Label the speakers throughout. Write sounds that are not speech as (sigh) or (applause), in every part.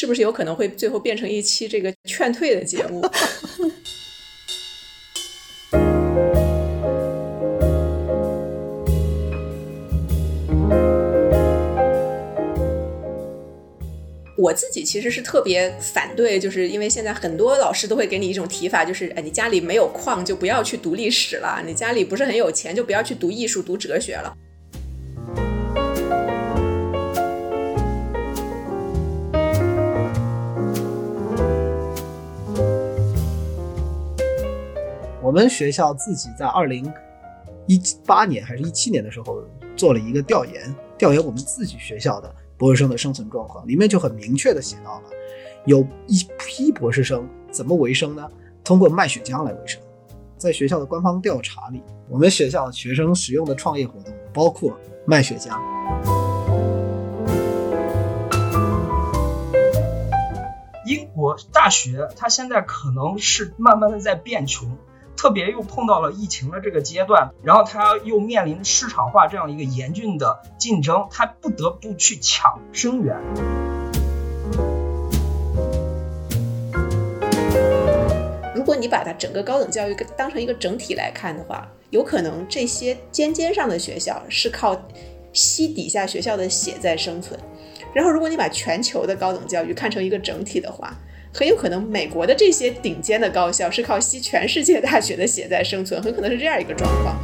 Speaker 1: 是不是有可能会最后变成一期这个劝退的节目？(laughs) 我自己其实是特别反对，就是因为现在很多老师都会给你一种提法，就是哎，你家里没有矿就不要去读历史了，你家里不是很有钱就不要去读艺术、读哲学了。
Speaker 2: 我们学校自己在二零一八年还是一七年的时候做了一个调研，调研我们自己学校的。博士生的生存状况里面就很明确的写到了，有一批博士生怎么为生呢？通过卖血浆来为生。在学校的官方调查里，我们学校学生使用的创业活动包括卖血浆。
Speaker 3: 英国大学它现在可能是慢慢的在变穷。特别又碰到了疫情的这个阶段，然后他又面临市场化这样一个严峻的竞争，他不得不去抢生源。
Speaker 1: 如果你把它整个高等教育当成一个整体来看的话，有可能这些尖尖上的学校是靠吸底下学校的血在生存，然后如果你把全球的高等教育看成一个整体的话。很有可能，美国的这些顶尖的高校是靠吸全世界大学的血在生存，很可能是这样一个状况。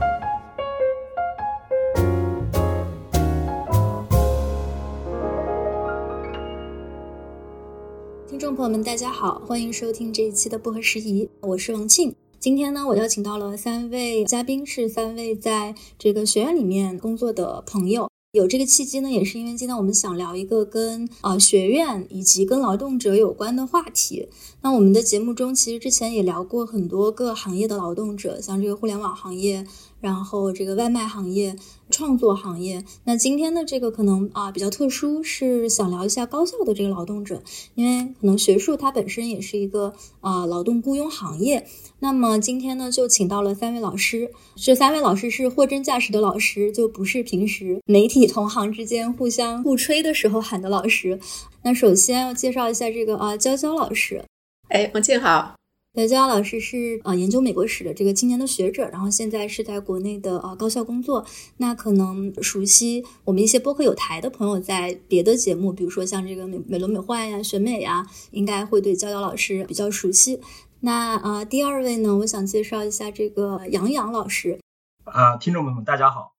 Speaker 4: 听众朋友们，大家好，欢迎收听这一期的不合时宜，我是王庆。今天呢，我邀请到了三位嘉宾，是三位在这个学院里面工作的朋友。有这个契机呢，也是因为今天我们想聊一个跟呃学院以及跟劳动者有关的话题。那我们的节目中其实之前也聊过很多个行业的劳动者，像这个互联网行业。然后这个外卖行业、创作行业，那今天的这个可能啊比较特殊，是想聊一下高校的这个劳动者，因为可能学术它本身也是一个啊劳动雇佣行业。那么今天呢，就请到了三位老师，这三位老师是货真价实的老师，就不是平时媒体同行之间互相互吹的时候喊的老师。那首先要介绍一下这个啊娇娇老师，
Speaker 1: 哎，王静好。
Speaker 4: 焦娇老师是呃研究美国史的这个青年的学者，然后现在是在国内的呃高校工作。那可能熟悉我们一些播客有台的朋友，在别的节目，比如说像这个美美轮美奂呀、选美呀，应该会对焦娇老师比较熟悉。那呃第二位呢，我想介绍一下这个杨洋老师。
Speaker 3: 啊，听众朋友们大家好，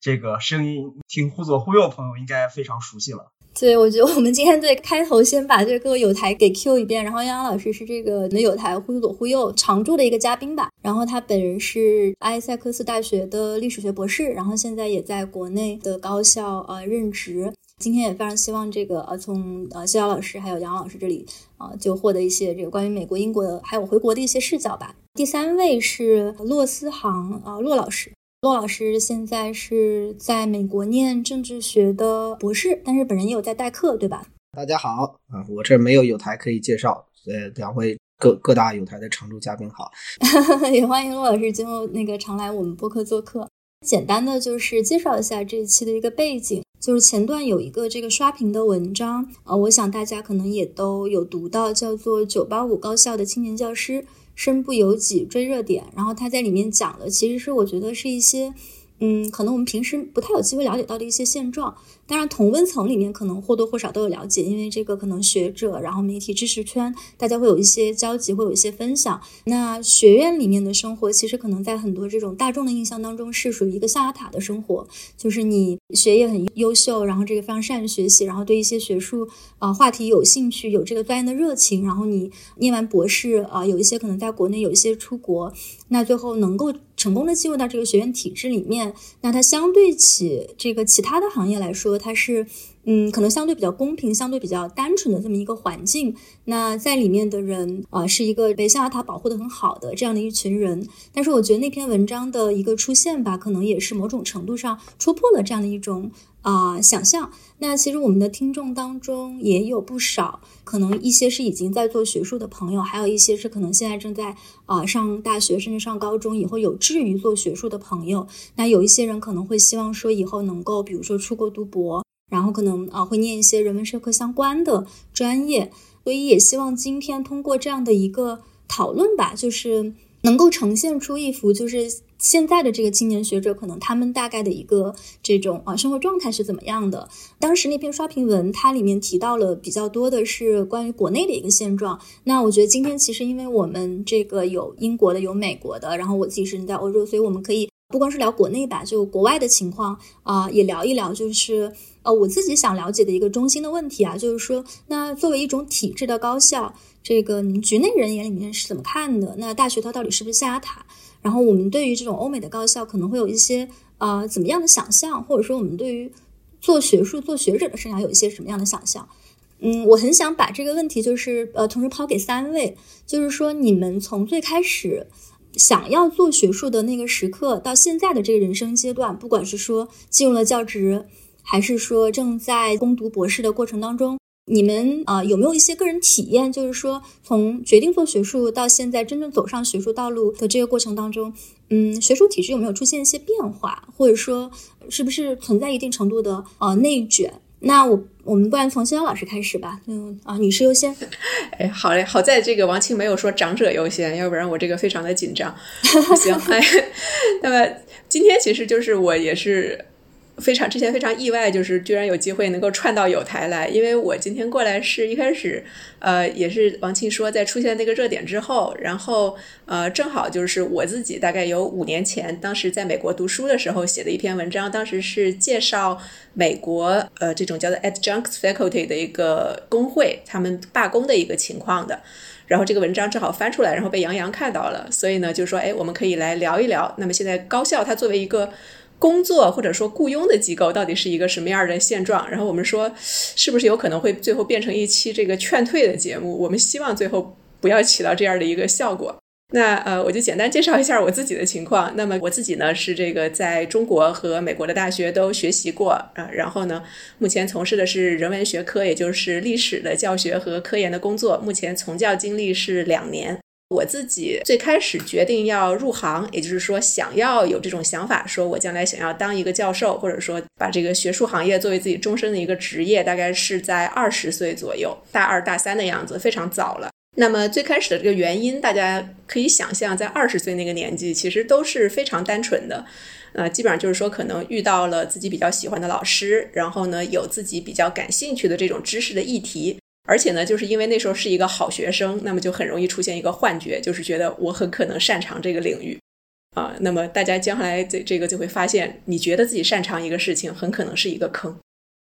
Speaker 3: 这个声音听忽左忽右朋友应该非常熟悉了。
Speaker 4: 对，我觉得我们今天对开头先把这个有台给 Q 一遍，然后杨洋老师是这个的有台忽左忽右常驻的一个嘉宾吧，然后他本人是埃塞克斯大学的历史学博士，然后现在也在国内的高校呃任职。今天也非常希望这个呃从呃逍遥老师还有杨老师这里啊就获得一些这个关于美国、英国的还有回国的一些视角吧。第三位是洛思航啊洛老师。骆老师现在是在美国念政治学的博士，但是本人也有在代课，对吧？
Speaker 2: 大家好啊，我这没有有台可以介绍，呃，两位各各大有台的常驻嘉宾好，(laughs)
Speaker 4: 也欢迎骆老师今后那个常来我们播客做客。简单的就是介绍一下这一期的一个背景，就是前段有一个这个刷屏的文章，呃，我想大家可能也都有读到，叫做《九八五高校的青年教师》。身不由己追热点，然后他在里面讲的其实是我觉得是一些，嗯，可能我们平时不太有机会了解到的一些现状。当然，同温层里面可能或多或少都有了解，因为这个可能学者，然后媒体知识圈，大家会有一些交集，会有一些分享。那学院里面的生活，其实可能在很多这种大众的印象当中，是属于一个象牙塔的生活，就是你学业很优秀，然后这个非常善于学习，然后对一些学术啊话题有兴趣，有这个钻研的热情，然后你念完博士啊，有一些可能在国内有一些出国，那最后能够成功的进入到这个学院体制里面，那它相对起这个其他的行业来说。它是，嗯，可能相对比较公平、相对比较单纯的这么一个环境。那在里面的人啊，是一个被象牙塔保护的很好的这样的一群人。但是我觉得那篇文章的一个出现吧，可能也是某种程度上戳破了这样的一种啊想象。那其实我们的听众当中也有不少，可能一些是已经在做学术的朋友，还有一些是可能现在正在啊上大学甚至上高中，以后有志于做学术的朋友。那有一些人可能会希望说以后能够，比如说出国读博，然后可能啊会念一些人文社科相关的专业，所以也希望今天通过这样的一个讨论吧，就是能够呈现出一幅就是现在的这个青年学者可能他们大概的一个这种啊生活状态是怎么样的。当时那篇刷屏文它里面提到了比较多的是关于国内的一个现状，那我觉得今天其实因为我们这个有英国的有美国的，然后我自己是在欧洲，所以我们可以不光是聊国内吧，就国外的情况啊也聊一聊，就是。呃，我自己想了解的一个中心的问题啊，就是说，那作为一种体制的高校，这个你们局内人眼里面是怎么看的？那大学它到底是不是象牙塔？然后我们对于这种欧美的高校可能会有一些呃怎么样的想象，或者说我们对于做学术、做学者的生涯有一些什么样的想象？嗯，我很想把这个问题就是呃同时抛给三位，就是说你们从最开始想要做学术的那个时刻到现在的这个人生阶段，不管是说进入了教职。还是说正在攻读博士的过程当中，你们啊有没有一些个人体验？就是说从决定做学术到现在真正走上学术道路的这个过程当中，嗯，学术体制有没有出现一些变化，或者说是不是存在一定程度的呃内卷？那我我们不然从肖老师开始吧，嗯啊，女士优先。(laughs)
Speaker 1: 哎，好嘞，好在这个王庆没有说长者优先，要不然我这个非常的紧张。(laughs) 行，哎，(laughs) 那么今天其实就是我也是。非常之前非常意外，就是居然有机会能够串到有台来，因为我今天过来是一开始，呃，也是王庆说在出现那个热点之后，然后呃，正好就是我自己大概有五年前，当时在美国读书的时候写的一篇文章，当时是介绍美国呃这种叫做 adjunct faculty 的一个工会，他们罢工的一个情况的，然后这个文章正好翻出来，然后被杨洋看到了，所以呢就说，哎，我们可以来聊一聊。那么现在高校它作为一个工作或者说雇佣的机构到底是一个什么样的现状？然后我们说，是不是有可能会最后变成一期这个劝退的节目？我们希望最后不要起到这样的一个效果。那呃，我就简单介绍一下我自己的情况。那么我自己呢是这个在中国和美国的大学都学习过啊，然后呢，目前从事的是人文学科，也就是历史的教学和科研的工作。目前从教经历是两年。我自己最开始决定要入行，也就是说想要有这种想法，说我将来想要当一个教授，或者说把这个学术行业作为自己终身的一个职业，大概是在二十岁左右，大二大三的样子，非常早了。那么最开始的这个原因，大家可以想象，在二十岁那个年纪，其实都是非常单纯的，呃，基本上就是说可能遇到了自己比较喜欢的老师，然后呢有自己比较感兴趣的这种知识的议题。而且呢，就是因为那时候是一个好学生，那么就很容易出现一个幻觉，就是觉得我很可能擅长这个领域，啊，那么大家将来这这个就会发现，你觉得自己擅长一个事情，很可能是一个坑。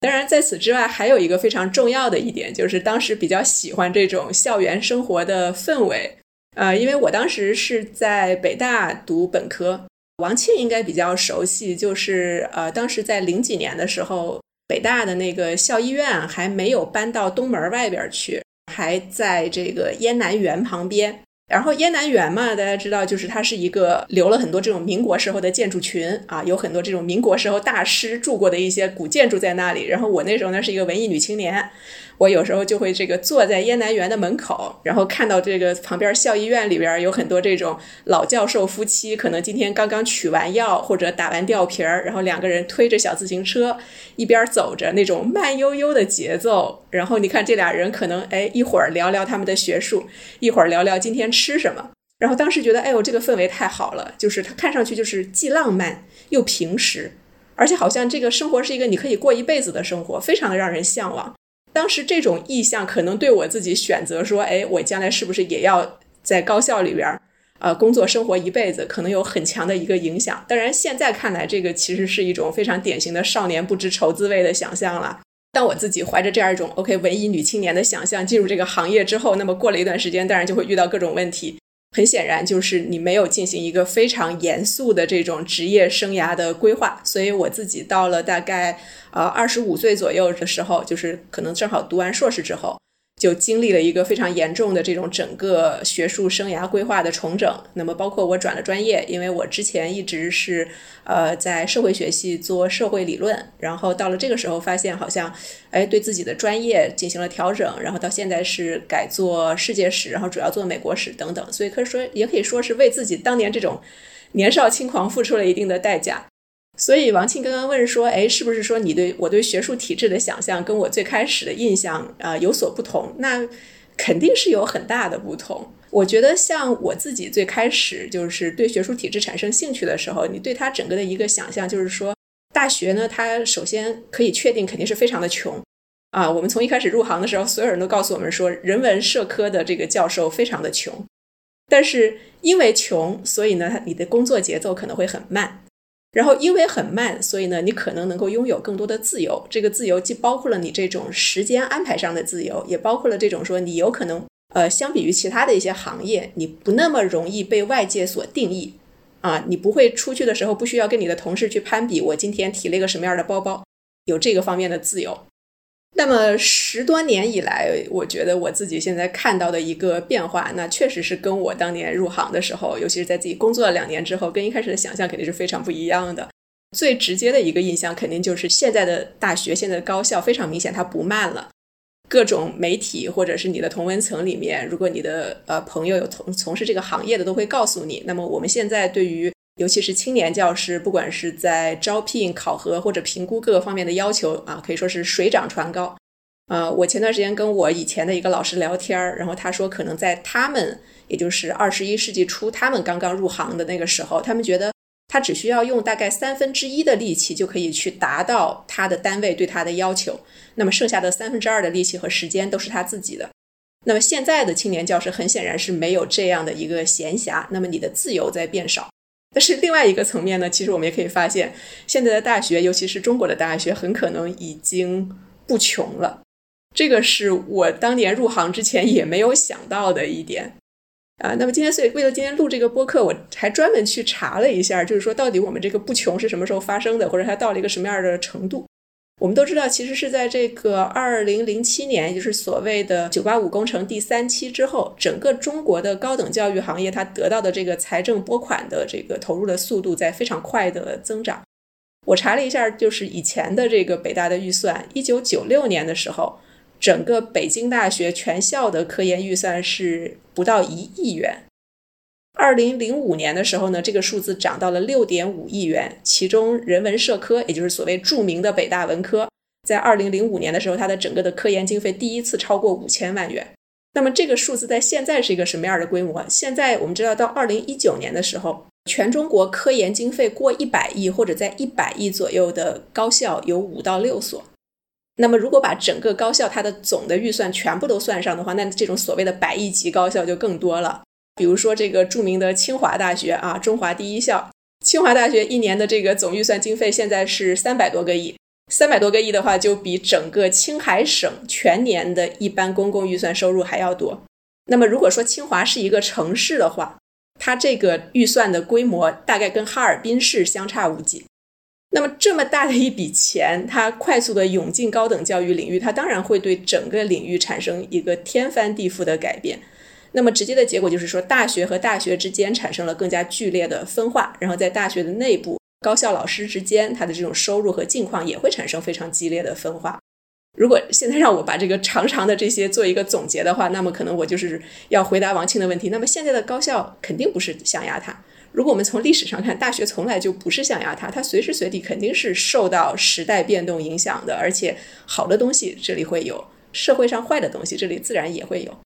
Speaker 1: 当然，在此之外，还有一个非常重要的一点，就是当时比较喜欢这种校园生活的氛围，呃，因为我当时是在北大读本科，王庆应该比较熟悉，就是呃，当时在零几年的时候。北大的那个校医院还没有搬到东门外边去，还在这个燕南园旁边。然后燕南园嘛，大家知道，就是它是一个留了很多这种民国时候的建筑群啊，有很多这种民国时候大师住过的一些古建筑在那里。然后我那时候呢是一个文艺女青年。我有时候就会这个坐在燕南园的门口，然后看到这个旁边校医院里边有很多这种老教授夫妻，可能今天刚刚取完药或者打完吊瓶儿，然后两个人推着小自行车一边走着，那种慢悠悠的节奏。然后你看这俩人可能哎一会儿聊聊他们的学术，一会儿聊聊今天吃什么。然后当时觉得哎呦这个氛围太好了，就是它看上去就是既浪漫又平实，而且好像这个生活是一个你可以过一辈子的生活，非常的让人向往。当时这种意向可能对我自己选择说，哎，我将来是不是也要在高校里边儿，呃，工作生活一辈子，可能有很强的一个影响。当然，现在看来，这个其实是一种非常典型的少年不知愁滋味的想象了。但我自己怀着这样一种 OK 文艺女青年的想象进入这个行业之后，那么过了一段时间，当然就会遇到各种问题。很显然，就是你没有进行一个非常严肃的这种职业生涯的规划，所以我自己到了大概呃二十五岁左右的时候，就是可能正好读完硕士之后。就经历了一个非常严重的这种整个学术生涯规划的重整。那么，包括我转了专业，因为我之前一直是呃在社会学系做社会理论，然后到了这个时候发现好像，哎，对自己的专业进行了调整，然后到现在是改做世界史，然后主要做美国史等等。所以可以说，也可以说是为自己当年这种年少轻狂付出了一定的代价。所以王庆刚刚问说，哎，是不是说你对我对学术体制的想象跟我最开始的印象啊有所不同？那肯定是有很大的不同。我觉得像我自己最开始就是对学术体制产生兴趣的时候，你对它整个的一个想象就是说，大学呢，它首先可以确定肯定是非常的穷啊。我们从一开始入行的时候，所有人都告诉我们说，人文社科的这个教授非常的穷，但是因为穷，所以呢，你的工作节奏可能会很慢。然后因为很慢，所以呢，你可能能够拥有更多的自由。这个自由既包括了你这种时间安排上的自由，也包括了这种说你有可能，呃，相比于其他的一些行业，你不那么容易被外界所定义，啊，你不会出去的时候不需要跟你的同事去攀比，我今天提了一个什么样的包包，有这个方面的自由。那么十多年以来，我觉得我自己现在看到的一个变化，那确实是跟我当年入行的时候，尤其是在自己工作了两年之后，跟一开始的想象肯定是非常不一样的。最直接的一个印象，肯定就是现在的大学、现在的高校非常明显，它不慢了。各种媒体或者是你的同文层里面，如果你的呃朋友有从从事这个行业的，都会告诉你。那么我们现在对于尤其是青年教师，不管是在招聘、考核或者评估各个方面的要求啊，可以说是水涨船高。呃，我前段时间跟我以前的一个老师聊天儿，然后他说，可能在他们也就是二十一世纪初，他们刚刚入行的那个时候，他们觉得他只需要用大概三分之一的力气就可以去达到他的单位对他的要求，那么剩下的三分之二的力气和时间都是他自己的。那么现在的青年教师很显然是没有这样的一个闲暇，那么你的自由在变少。但是另外一个层面呢，其实我们也可以发现，现在的大学，尤其是中国的大学，很可能已经不穷了。这个是我当年入行之前也没有想到的一点啊。那么今天，所以为了今天录这个播客，我还专门去查了一下，就是说到底我们这个不穷是什么时候发生的，或者它到了一个什么样的程度？我们都知道，其实是在这个二零零七年，也就是所谓的“九八五”工程第三期之后，整个中国的高等教育行业它得到的这个财政拨款的这个投入的速度在非常快的增长。我查了一下，就是以前的这个北大的预算，一九九六年的时候，整个北京大学全校的科研预算是不到一亿元。二零零五年的时候呢，这个数字涨到了六点五亿元，其中人文社科，也就是所谓著名的北大文科，在二零零五年的时候，它的整个的科研经费第一次超过五千万元。那么这个数字在现在是一个什么样的规模？现在我们知道，到二零一九年的时候，全中国科研经费过一百亿或者在一百亿左右的高校有五到六所。那么如果把整个高校它的总的预算全部都算上的话，那这种所谓的百亿级高校就更多了。比如说这个著名的清华大学啊，中华第一校，清华大学一年的这个总预算经费现在是三百多个亿，三百多个亿的话，就比整个青海省全年的一般公共预算收入还要多。那么如果说清华是一个城市的话，它这个预算的规模大概跟哈尔滨市相差无几。那么这么大的一笔钱，它快速的涌进高等教育领域，它当然会对整个领域产生一个天翻地覆的改变。那么直接的结果就是说，大学和大学之间产生了更加剧烈的分化，然后在大学的内部，高校老师之间，他的这种收入和境况也会产生非常激烈的分化。如果现在让我把这个长长的这些做一个总结的话，那么可能我就是要回答王庆的问题。那么现在的高校肯定不是象牙塔。如果我们从历史上看，大学从来就不是象牙塔，它随时随地肯定是受到时代变动影响的，而且好的东西这里会有，社会上坏的东西这里自然也会有。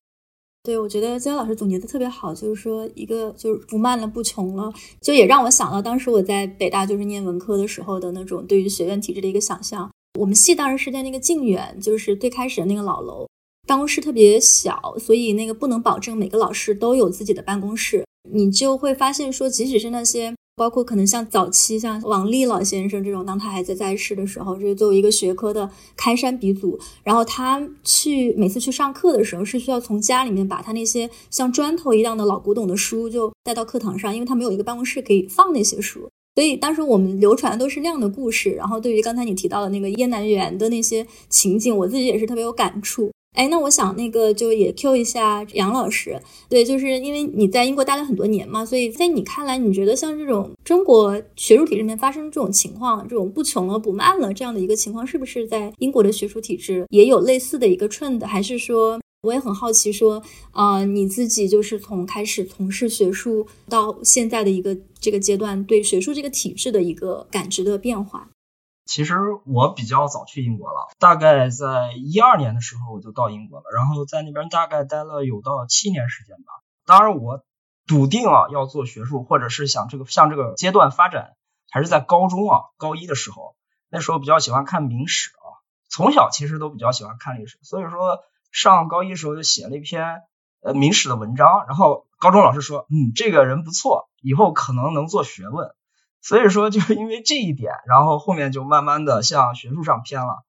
Speaker 4: 对，我觉得姜老师总结的特别好，就是说一个就是不慢了，不穷了，就也让我想到当时我在北大就是念文科的时候的那种对于学院体制的一个想象。我们系当时是在那个靖远，就是最开始的那个老楼，办公室特别小，所以那个不能保证每个老师都有自己的办公室。你就会发现说，即使是那些。包括可能像早期像王力老先生这种，当他还在在世的时候，这作为一个学科的开山鼻祖，然后他去每次去上课的时候，是需要从家里面把他那些像砖头一样的老古董的书就带到课堂上，因为他没有一个办公室可以放那些书，所以当时我们流传的都是那样的故事。然后对于刚才你提到的那个燕南园的那些情景，我自己也是特别有感触。哎，那我想那个就也 Q 一下杨老师，对，就是因为你在英国待了很多年嘛，所以在你看来，你觉得像这种中国学术体制里面发生这种情况，这种不穷了、不慢了这样的一个情况，是不是在英国的学术体制也有类似的一个 trend？还是说我也很好奇，说，呃，你自己就是从开始从事学术到现在的一个这个阶段，对学术这个体制的一个感知的变化。
Speaker 3: 其实我比较早去英国了，大概在一二年的时候我就到英国了，然后在那边大概待了有到七年时间吧。当然，我笃定啊要做学术，或者是想这个向这个阶段发展，还是在高中啊高一的时候，那时候比较喜欢看明史啊，从小其实都比较喜欢看历史，所以说。上高一时候就写了一篇呃明史的文章，然后高中老师说，嗯，这个人不错，以后可能能做学问。所以说就是因为这一点，然后后面就慢慢的向学术上偏了。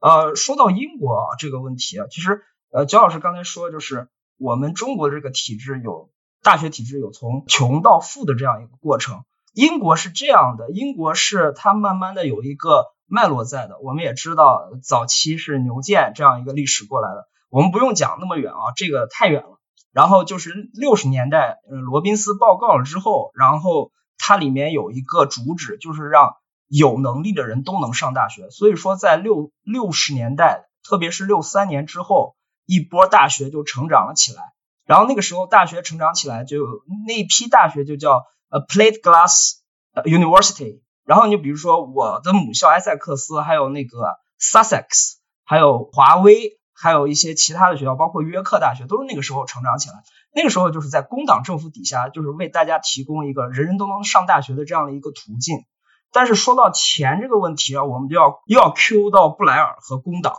Speaker 3: 呃，说到英国这个问题啊，其实呃焦老师刚才说，就是我们中国这个体制有大学体制有从穷到富的这样一个过程。英国是这样的，英国是它慢慢的有一个脉络在的。我们也知道，早期是牛剑这样一个历史过来的。我们不用讲那么远啊，这个太远了。然后就是六十年代，呃，罗宾斯报告了之后，然后它里面有一个主旨，就是让有能力的人都能上大学。所以说，在六六十年代，特别是六三年之后，一波大学就成长了起来。然后那个时候，大学成长起来，就那批大学就叫呃 Plate Glass University。然后你比如说我的母校埃塞克斯，还有那个 Sussex，还有华威。还有一些其他的学校，包括约克大学，都是那个时候成长起来。那个时候就是在工党政府底下，就是为大家提供一个人人都能上大学的这样的一个途径。但是说到钱这个问题啊，我们就要又要 Q 到布莱尔和工党。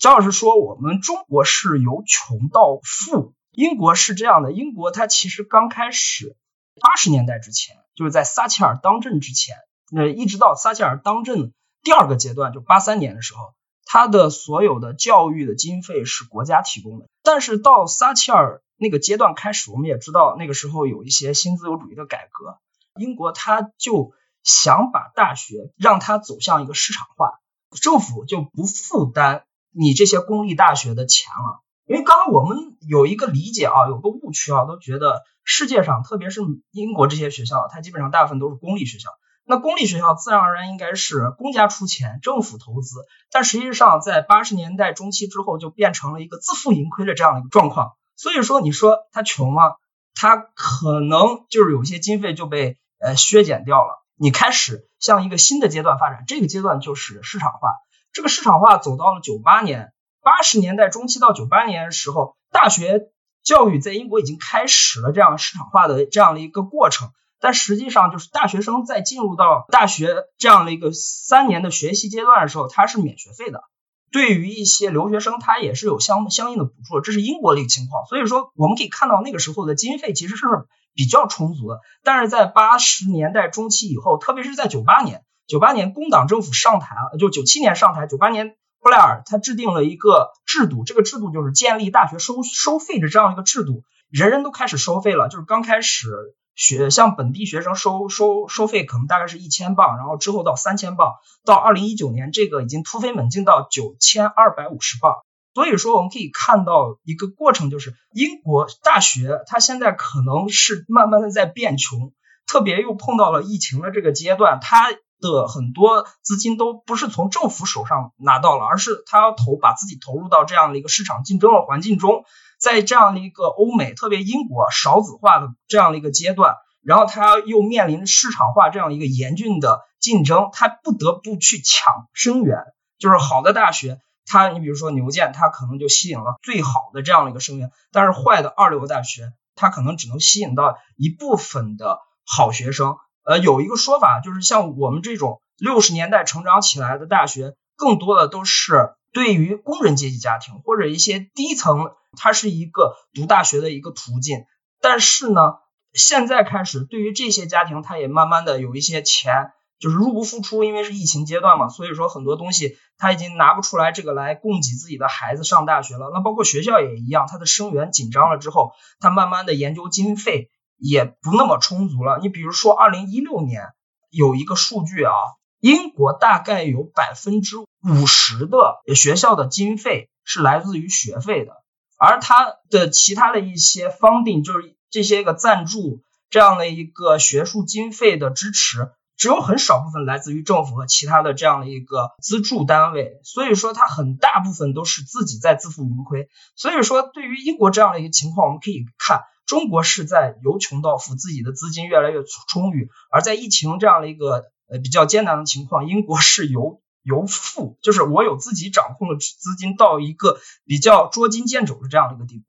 Speaker 3: 张老师说，我们中国是由穷到富，英国是这样的。英国它其实刚开始八十年代之前，就是在撒切尔当政之前，那一直到撒切尔当政第二个阶段，就八三年的时候。他的所有的教育的经费是国家提供的，但是到撒切尔那个阶段开始，我们也知道那个时候有一些新自由主义的改革，英国他就想把大学让它走向一个市场化，政府就不负担你这些公立大学的钱了。因为刚刚我们有一个理解啊，有个误区啊，都觉得世界上特别是英国这些学校，它基本上大部分都是公立学校。那公立学校自然而然应该是公家出钱，政府投资，但实际上在八十年代中期之后就变成了一个自负盈亏的这样一个状况。所以说，你说他穷吗？他可能就是有些经费就被呃削减掉了。你开始向一个新的阶段发展，这个阶段就是市场化。这个市场化走到了九八年，八十年代中期到九八年的时候，大学教育在英国已经开始了这样市场化的这样的一个过程。但实际上，就是大学生在进入到大学这样的一个三年的学习阶段的时候，他是免学费的。对于一些留学生，他也是有相相应的补助。这是英国的一个情况。所以说，我们可以看到那个时候的经费其实是比较充足的。但是在八十年代中期以后，特别是在九八年，九八年工党政府上台了，就九七年上台，九八年布莱尔他制定了一个制度，这个制度就是建立大学收收费的这样一个制度，人人都开始收费了，就是刚开始。学像本地学生收收收费可能大概是一千镑，然后之后到三千镑，到二零一九年这个已经突飞猛进到九千二百五十镑。所以说我们可以看到一个过程，就是英国大学它现在可能是慢慢的在变穷，特别又碰到了疫情的这个阶段，它的很多资金都不是从政府手上拿到了，而是它要投把自己投入到这样的一个市场竞争的环境中。在这样的一个欧美，特别英国少子化的这样的一个阶段，然后他又面临市场化这样一个严峻的竞争，他不得不去抢生源。就是好的大学，它你比如说牛剑，它可能就吸引了最好的这样的一个生源，但是坏的二流大学，它可能只能吸引到一部分的好学生。呃，有一个说法就是，像我们这种六十年代成长起来的大学，更多的都是对于工人阶级家庭或者一些低层。它是一个读大学的一个途径，但是呢，现在开始对于这些家庭，他也慢慢的有一些钱，就是入不敷出，因为是疫情阶段嘛，所以说很多东西他已经拿不出来这个来供给自己的孩子上大学了。那包括学校也一样，它的生源紧张了之后，它慢慢的研究经费也不那么充足了。你比如说，二零一六年有一个数据啊，英国大概有百分之五十的学校的经费是来自于学费的。而它的其他的一些 funding，就是这些个赞助这样的一个学术经费的支持，只有很少部分来自于政府和其他的这样的一个资助单位，所以说它很大部分都是自己在自负盈亏。所以说，对于英国这样的一个情况，我们可以看中国是在由穷到富，自己的资金越来越充裕；而在疫情这样的一个呃比较艰难的情况，英国是由由富，就是我有自己掌控的资金到一个比较捉襟见肘的这样的一个地步。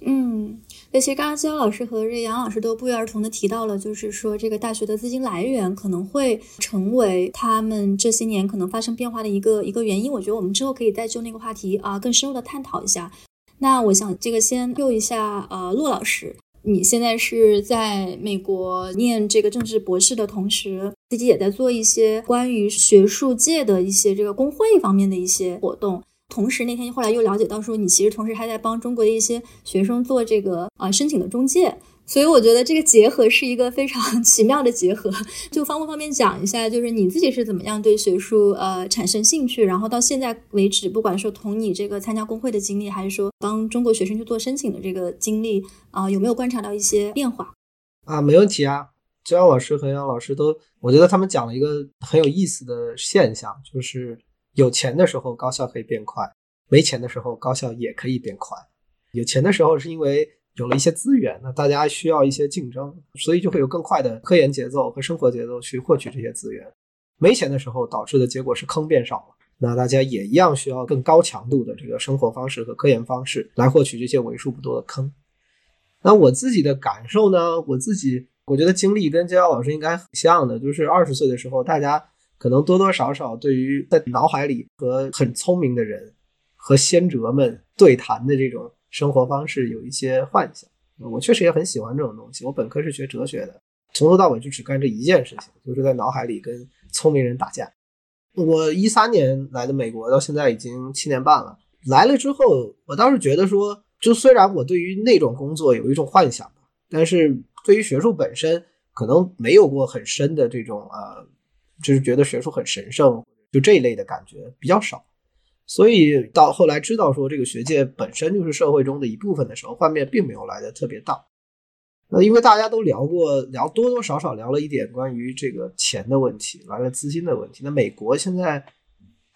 Speaker 4: 嗯，那其实刚刚肖老师和这杨老师都不约而同的提到了，就是说这个大学的资金来源可能会成为他们这些年可能发生变化的一个一个原因。我觉得我们之后可以再就那个话题啊更深入的探讨一下。那我想这个先就一下，呃，骆老师，你现在是在美国念这个政治博士的同时，自己也在做一些关于学术界的一些这个工会方面的一些活动。同时那天后来又了解到说，你其实同时还在帮中国的一些学生做这个啊申请的中介，所以我觉得这个结合是一个非常 (laughs) 奇妙的结合。(laughs) 就方不方便讲一下，就是你自己是怎么样对学术呃产生兴趣，然后到现在为止，不管说同你这个参加工会的经历，还是说帮中国学生去做申请的这个经历啊，有没有观察到一些变化？
Speaker 2: 啊，没问题啊。焦老师和杨老师都，我觉得他们讲了一个很有意思的现象，就是。有钱的时候高校可以变快，没钱的时候高校也可以变快。有钱的时候是因为有了一些资源，那大家需要一些竞争，所以就会有更快的科研节奏和生活节奏去获取这些资源。没钱的时候导致的结果是坑变少了，那大家也一样需要更高强度的这个生活方式和科研方式来获取这些为数不多的坑。那我自己的感受呢？我自己我觉得经历跟焦老师应该很像的，就是二十岁的时候大家。可能多多少少对于在脑海里和很聪明的人和先哲们对谈的这种生活方式有一些幻想。我确实也很喜欢这种东西。我本科是学哲学的，从头到尾就只干这一件事情，就是在脑海里跟聪明人打架。我一三年来的美国，到现在已经七年半了。来了之后，我倒是觉得说，就虽然我对于那种工作有一种幻想，但是对于学术本身，可能没有过很深的这种呃。就是觉得学术很神圣，就这一类的感觉比较少，所以到后来知道说这个学界本身就是社会中的一部分的时候，画面并没有来的特别大。那因为大家都聊过，聊多多少少聊了一点关于这个钱的问题，来了资金的问题。那美国现在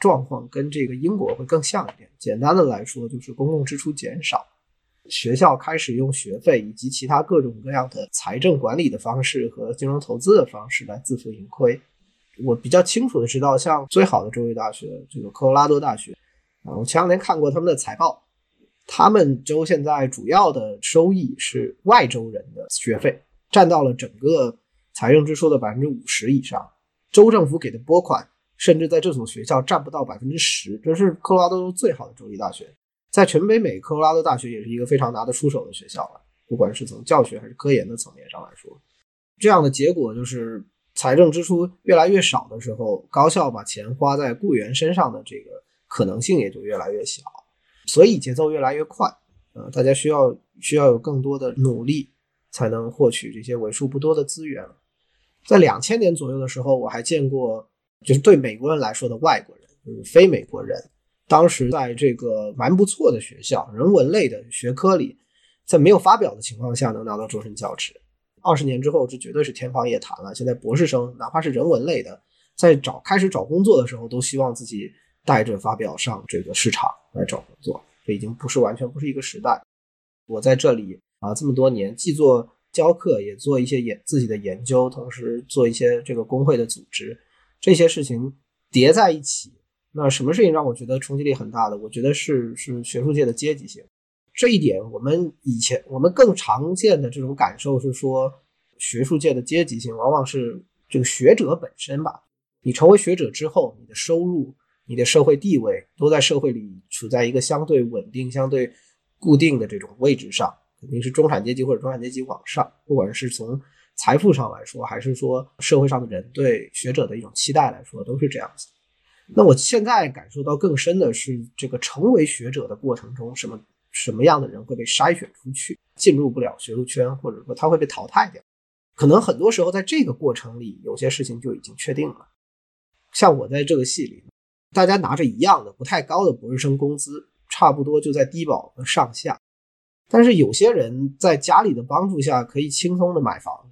Speaker 2: 状况跟这个英国会更像一点。简单的来说，就是公共支出减少，学校开始用学费以及其他各种各样的财政管理的方式和金融投资的方式来自负盈亏。我比较清楚的知道，像最好的州立大学，这个科罗拉多大学，啊，我前两天看过他们的财报，他们州现在主要的收益是外州人的学费，占到了整个财政支出的百分之五十以上，州政府给的拨款甚至在这所学校占不到百分之十，这是科罗拉多州最好的州立大学，在全北美，科罗拉多大学也是一个非常拿得出手的学校了，不管是从教学还是科研的层面上来说，这样的结果就是。财政支出越来越少的时候，高校把钱花在雇员身上的这个可能性也就越来越小，所以节奏越来越快。呃，大家需要需要有更多的努力，才能获取这些为数不多的资源。在两千年左右的时候，我还见过，就是对美国人来说的外国人，就是非美国人，当时在这个蛮不错的学校，人文类的学科里，在没有发表的情况下能拿到终身教职。二十年之后，这绝对是天方夜谭了。现在博士生，哪怕是人文类的，在找开始找工作的时候，都希望自己带着发表上这个市场来找工作。这已经不是完全不是一个时代。我在这里啊，这么多年，既做教课，也做一些研自己的研究，同时做一些这个工会的组织，这些事情叠在一起，那什么事情让我觉得冲击力很大的？我觉得是是学术界的阶级性。这一点，我们以前我们更常见的这种感受是说，学术界的阶级性往往是这个学者本身吧。你成为学者之后，你的收入、你的社会地位都在社会里处在一个相对稳定、相对固定的这种位置上，肯定是中产阶级或者中产阶级往上。不管是从财富上来说，还是说社会上的人对学者的一种期待来说，都是这样子。那我现在感受到更深的是，这个成为学者的过程中，什么？什么样的人会被筛选出去，进入不了学术圈，或者说他会被淘汰掉？可能很多时候在这个过程里，有些事情就已经确定了。像我在这个系里，大家拿着一样的不太高的博士生工资，差不多就在低保的上下。但是有些人在家里的帮助下可以轻松的买房，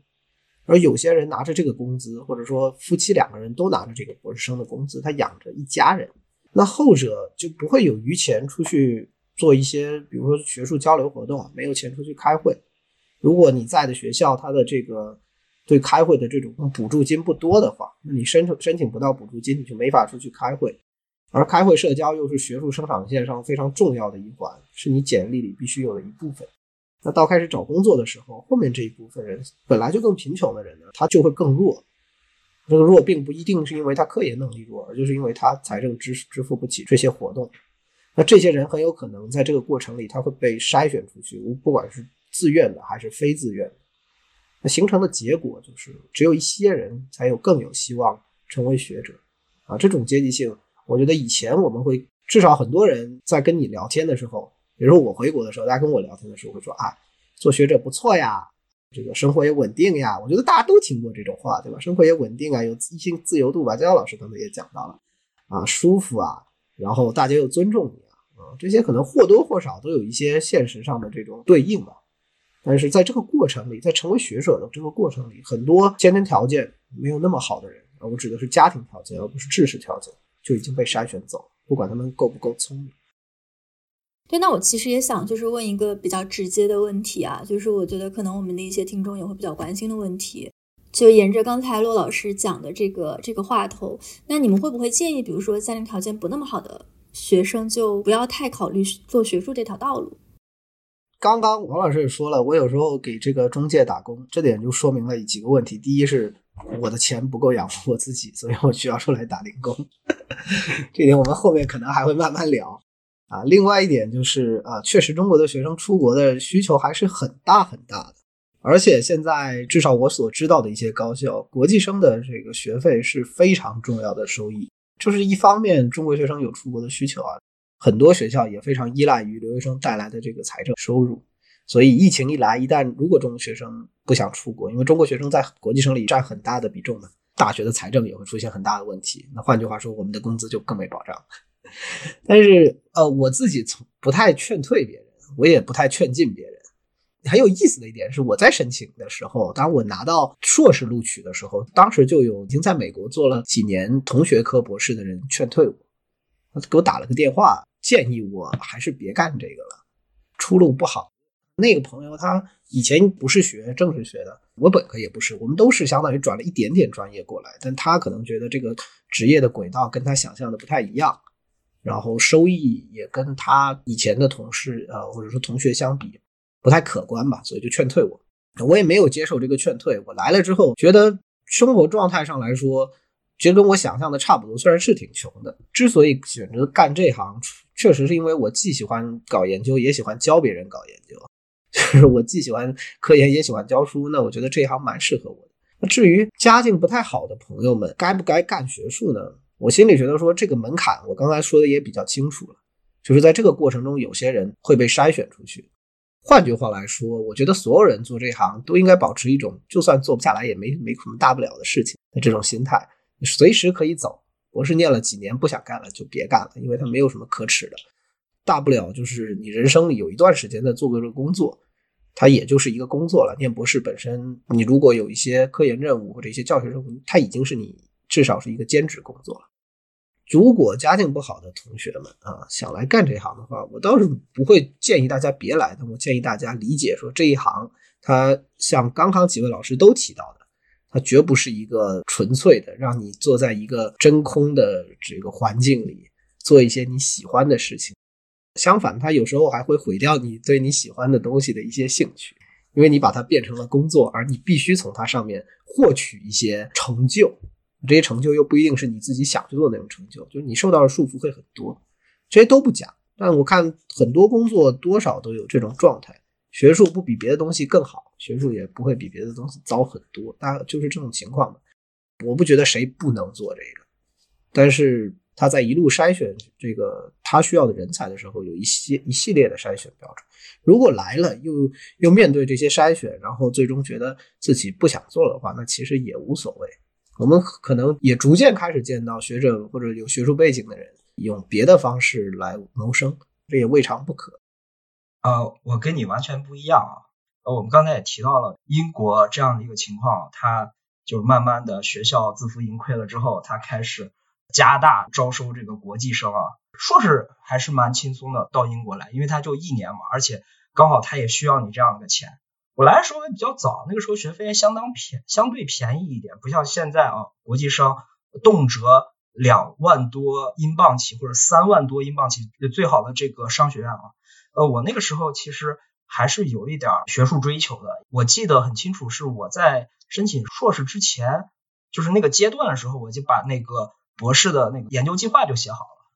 Speaker 2: 而有些人拿着这个工资，或者说夫妻两个人都拿着这个博士生的工资，他养着一家人，那后者就不会有余钱出去做一些，比如说学术交流活动，没有钱出去开会。如果你在的学校，它的这个对开会的这种补助金不多的话，那你申请申请不到补助金，你就没法出去开会。而开会社交又是学术生产线上非常重要的一环，是你简历里必须有的一部分。那到开始找工作的时候，后面这一部分人本来就更贫穷的人呢，他就会更弱。这个弱并不一定是因为他科研能力弱，而就是因为他财政支支付不起这些活动。那这些人很有可能在这个过程里，他会被筛选出去，不管是自愿的还是非自愿的。那形成的结果就是，只有一些人才有更有希望成为学者。啊，这种阶级性，我觉得以前我们会至少很多人在跟你聊天的时候。比如说我回国的时候，大家跟我聊天的时候会说啊，做学者不错呀，这个生活也稳定呀。我觉得大家都听过这种话，对吧？生活也稳定啊，有一些自由度吧。佳佳老师刚才也讲到了啊，舒服啊，然后大家又尊重你啊，啊，这些可能或多或少都有一些现实上的这种对应吧。但是在这个过程里，在成为学者的这个过程里，很多先天条件没有那么好的人啊，我指的是家庭条件，而不是知识条件，就已经被筛选走，不管他们够不够聪明。
Speaker 4: 对，那我其实也想就是问一个比较直接的问题啊，就是我觉得可能我们的一些听众也会比较关心的问题，就沿着刚才骆老师讲的这个这个话头，那你们会不会建议，比如说家庭条件不那么好的学生，就不要太考虑做学术这条道路？
Speaker 2: 刚刚王老师也说了，我有时候给这个中介打工，这点就说明了几个问题：第一是我的钱不够养活我自己，所以我需要出来打零工，(laughs) 这点我们后面可能还会慢慢聊。啊，另外一点就是啊，确实中国的学生出国的需求还是很大很大的，而且现在至少我所知道的一些高校，国际生的这个学费是非常重要的收益。就是一方面，中国学生有出国的需求啊，很多学校也非常依赖于留学生带来的这个财政收入。所以疫情一来，一旦如果中国学生不想出国，因为中国学生在国际生里占很大的比重嘛，大学的财政也会出现很大的问题。那换句话说，我们的工资就更没保障。(laughs) 但是，呃，我自己从不太劝退别人，我也不太劝进别人。很有意思的一点是，我在申请的时候，当我拿到硕士录取的时候，当时就有已经在美国做了几年同学科博士的人劝退我，他给我打了个电话，建议我还是别干这个了，出路不好。那个朋友他以前不是学政治学的，我本科也不是，我们都是相当于转了一点点专业过来，但他可能觉得这个职业的轨道跟他想象的不太一样。然后收益也跟他以前的同事啊，或者说同学相比，不太可观吧，所以就劝退我。我也没有接受这个劝退。我来了之后，觉得生活状态上来说，其实跟我想象的差不多。虽然是挺穷的，之所以选择干这行，确实是因为我既喜欢搞研究，也喜欢教别人搞研究。(laughs) 就是我既喜欢科研，也喜欢教书。那我觉得这一行蛮适合我的。至于家境不太好的朋友们，该不该干学术呢？我心里觉得说这个门槛，我刚才说的也比较清楚了，就是在这个过程中，有些人会被筛选出去。换句话来说，我觉得所有人做这行都应该保持一种，就算做不下来也没没什么大不了的事情的这种心态，随时可以走。博士念了几年不想干了就别干了，因为他没有什么可耻的，大不了就是你人生里有一段时间在做个这个工作，它也就是一个工作了。念博士本身，你如果有一些科研任务或者一些教学任务，它已经是你至少是一个兼职工作了。如果家境不好的同学们啊，想来干这行的话，我倒是不会建议大家别来的。我建议大家理解说，这一行它像刚刚几位老师都提到的，它绝不是一个纯粹的让你坐在一个真空的这个环境里做一些你喜欢的事情。相反，它有时候还会毁掉你对你喜欢的东西的一些兴趣，因为你把它变成了工作，而你必须从它上面获取一些成就。这些成就又不一定是你自己想去做的那种成就，就是你受到的束缚会很多，这些都不假。但我看很多工作多少都有这种状态，学术不比别的东西更好，学术也不会比别的东西糟很多，大概就是这种情况吧。我不觉得谁不能做这个，但是他在一路筛选这个他需要的人才的时候，有一些一系列的筛选标准。如果来了又又面对这些筛选，然后最终觉得自己不想做的话，那其实也无所谓。我们可能也逐渐开始见到学者或者有学术背景的人用别的方式来谋生，这也未尝不可。
Speaker 3: 呃，我跟你完全不一样啊。呃，我们刚才也提到了英国这样的一个情况，它就慢慢的学校自负盈亏了之后，它开始加大招收这个国际生啊，硕士还是蛮轻松的到英国来，因为他就一年嘛，而且刚好他也需要你这样的钱。我来的时候也比较早，那个时候学费相当便，相对便宜一点，不像现在啊，国际生动辄两万多英镑起，或者三万多英镑起，最好的这个商学院啊，呃，我那个时候其实还是有一点学术追求的。我记得很清楚，是我在申请硕士之前，就是那个阶段的时候，我就把那个博士的那个研究计划就写好了，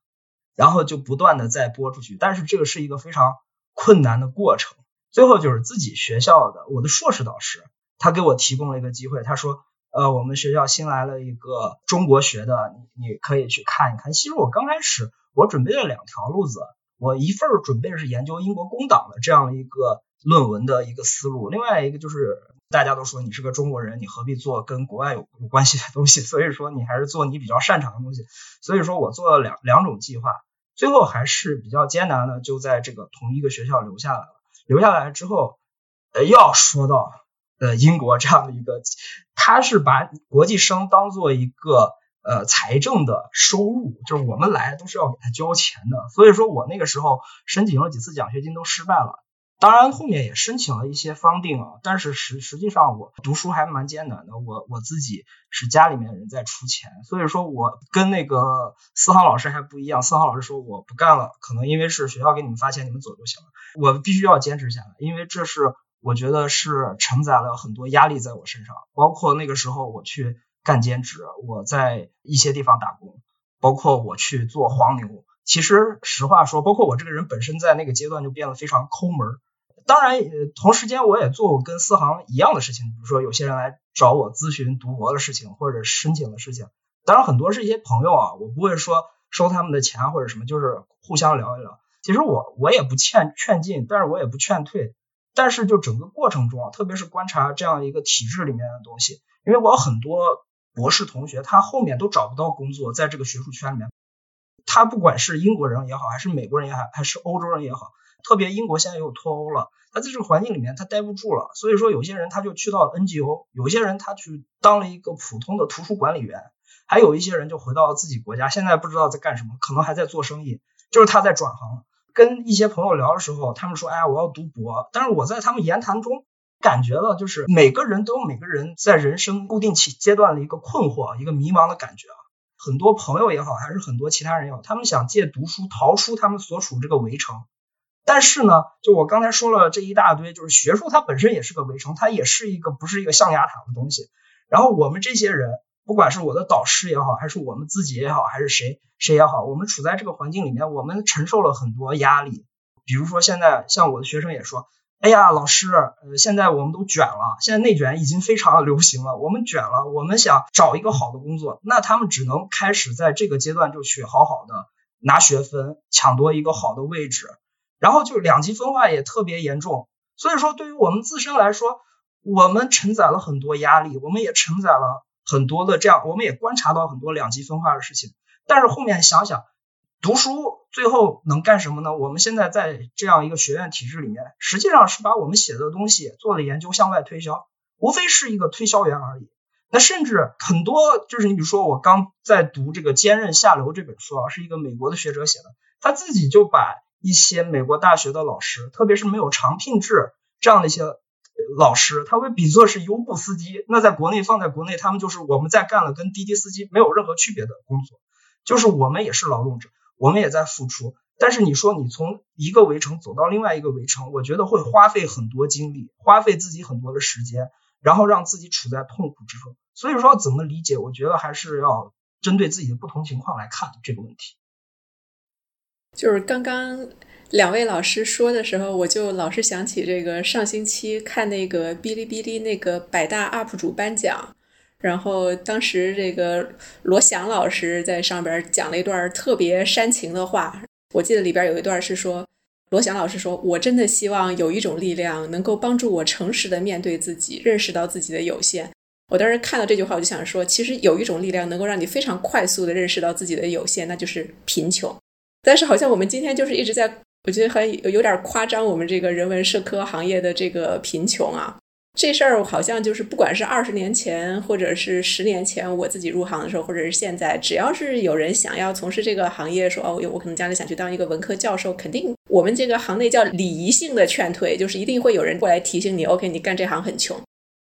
Speaker 3: 然后就不断的在播出去。但是这个是一个非常困难的过程。最后就是自己学校的我的硕士导师，他给我提供了一个机会，他说，呃，我们学校新来了一个中国学的，你你可以去看一看。其实我刚开始我准备了两条路子，我一份准备是研究英国工党的这样一个论文的一个思路，另外一个就是大家都说你是个中国人，你何必做跟国外有有关系的东西？(laughs) 所以说你还是做你比较擅长的东西。所以说我做了两两种计划，最后还是比较艰难的，就在这个同一个学校留下来了。留下来之后，呃，要说到呃英国这样的一个，他是把国际生当做一个呃财政的收入，就是我们来都是要给他交钱的。所以说我那个时候申请了几次奖学金都失败了，当然后面也申请了一些方定啊，但是实实际上我读书还蛮艰难的，我我自己是家里面人在出钱，所以说我跟那个思航老师还不一样，思航老师说我不干了，可能因为是学校给你们发钱，你们走就行了。我必须要坚持下来，因为这是我觉得是承载了很多压力在我身上，包括那个时候我去干兼职，我在一些地方打工，包括我去做黄牛。其实实话说，包括我这个人本身在那个阶段就变得非常抠门。当然，同时间我也做过跟思航一样的事情，比如说有些人来找我咨询读博的事情或者申请的事情。当然很多是一些朋友啊，我不会说收他们的钱或者什么，就是互相聊一聊。其实我我也不劝劝进，但是我也不劝退，但是就整个过程中啊，特别是观察这样一个体制里面的东西，因为我有很多博士同学，他后面都找不到工作，在这个学术圈里面，他不管是英国人也好，还是美国人也好，还是欧洲人也好，特别英国现在又脱欧了，他在这个环境里面他待不住了，所以说有些人他就去到了 NGO，有些人他去当了一个普通的图书管理员，还有一些人就回到了自己国家，现在不知道在干什么，可能还在做生意，就是他在转行。跟一些朋友聊的时候，他们说：“哎呀，我要读博。”但是我在他们言谈中感觉到，就是每个人都有每个人在人生固定期阶段的一个困惑、一个迷茫的感觉啊。很多朋友也好，还是很多其他人也好，他们想借读书逃出他们所处这个围城。但是呢，就我刚才说了这一大堆，就是学术它本身也是个围城，它也是一个不是一个象牙塔的东西。然后我们这些人。不管是我的导师也好，还是我们自己也好，还是谁谁也好，我们处在这个环境里面，我们承受了很多压力。比如说现在，像我的学生也说：“哎呀，老师，呃，现在我们都卷了，现在内卷已经非常流行了，我们卷了，我们想找一个好的工作，那他们只能开始在这个阶段就去好好的拿学分，抢夺一个好的位置，然后就两极分化也特别严重。所以说，对于我们自身来说，我们承载了很多压力，我们也承载了。很多的这样，我们也观察到很多两极分化的事情。但是后面想想，读书最后能干什么呢？我们现在在这样一个学院体制里面，实际上是把我们写的东西做了研究向外推销，无非是一个推销员而已。那甚至很多就是你比如说，我刚在读这个《坚韧下流》这本书啊，是一个美国的学者写的，他自己就把一些美国大学的老师，特别是没有长聘制这样的一些。老师，他会比作是优步司机，那在国内放在国内，他们就是我们在干了跟滴滴司机没有任何区别的工作，就是我们也是劳动者，我们也在付出。但是你说你从一个围城走到另外一个围城，我觉得会花费很多精力，花费自己很多的时间，然后让自己处在痛苦之中。所以说怎么理解，我觉得还是要针对自己的不同情况来看这个问题。
Speaker 1: 就是刚刚。两位老师说的时候，我就老是想起这个上星期看那个哔哩哔哩那个百大 UP 主颁奖，然后当时这个罗翔老师在上边讲了一段特别煽情的话，我记得里边有一段是说，罗翔老师说：“我真的希望有一种力量能够帮助我诚实的面对自己，认识到自己的有限。”我当时看到这句话，我就想说，其实有一种力量能够让你非常快速的认识到自己的有限，那就是贫穷。但是好像我们今天就是一直在。我觉得还有点夸张，我们这个人文社科行业的这个贫穷啊。这事儿好像就是不管是二十年前，或者是十年前我自己入行的时候，或者是现在，只要是有人想要从事这个行业，说哦，我可能将来想去当一个文科教授，肯定我们这个行内叫礼仪性的劝退，就是一定会有人过来提醒你，OK，你干这行很穷。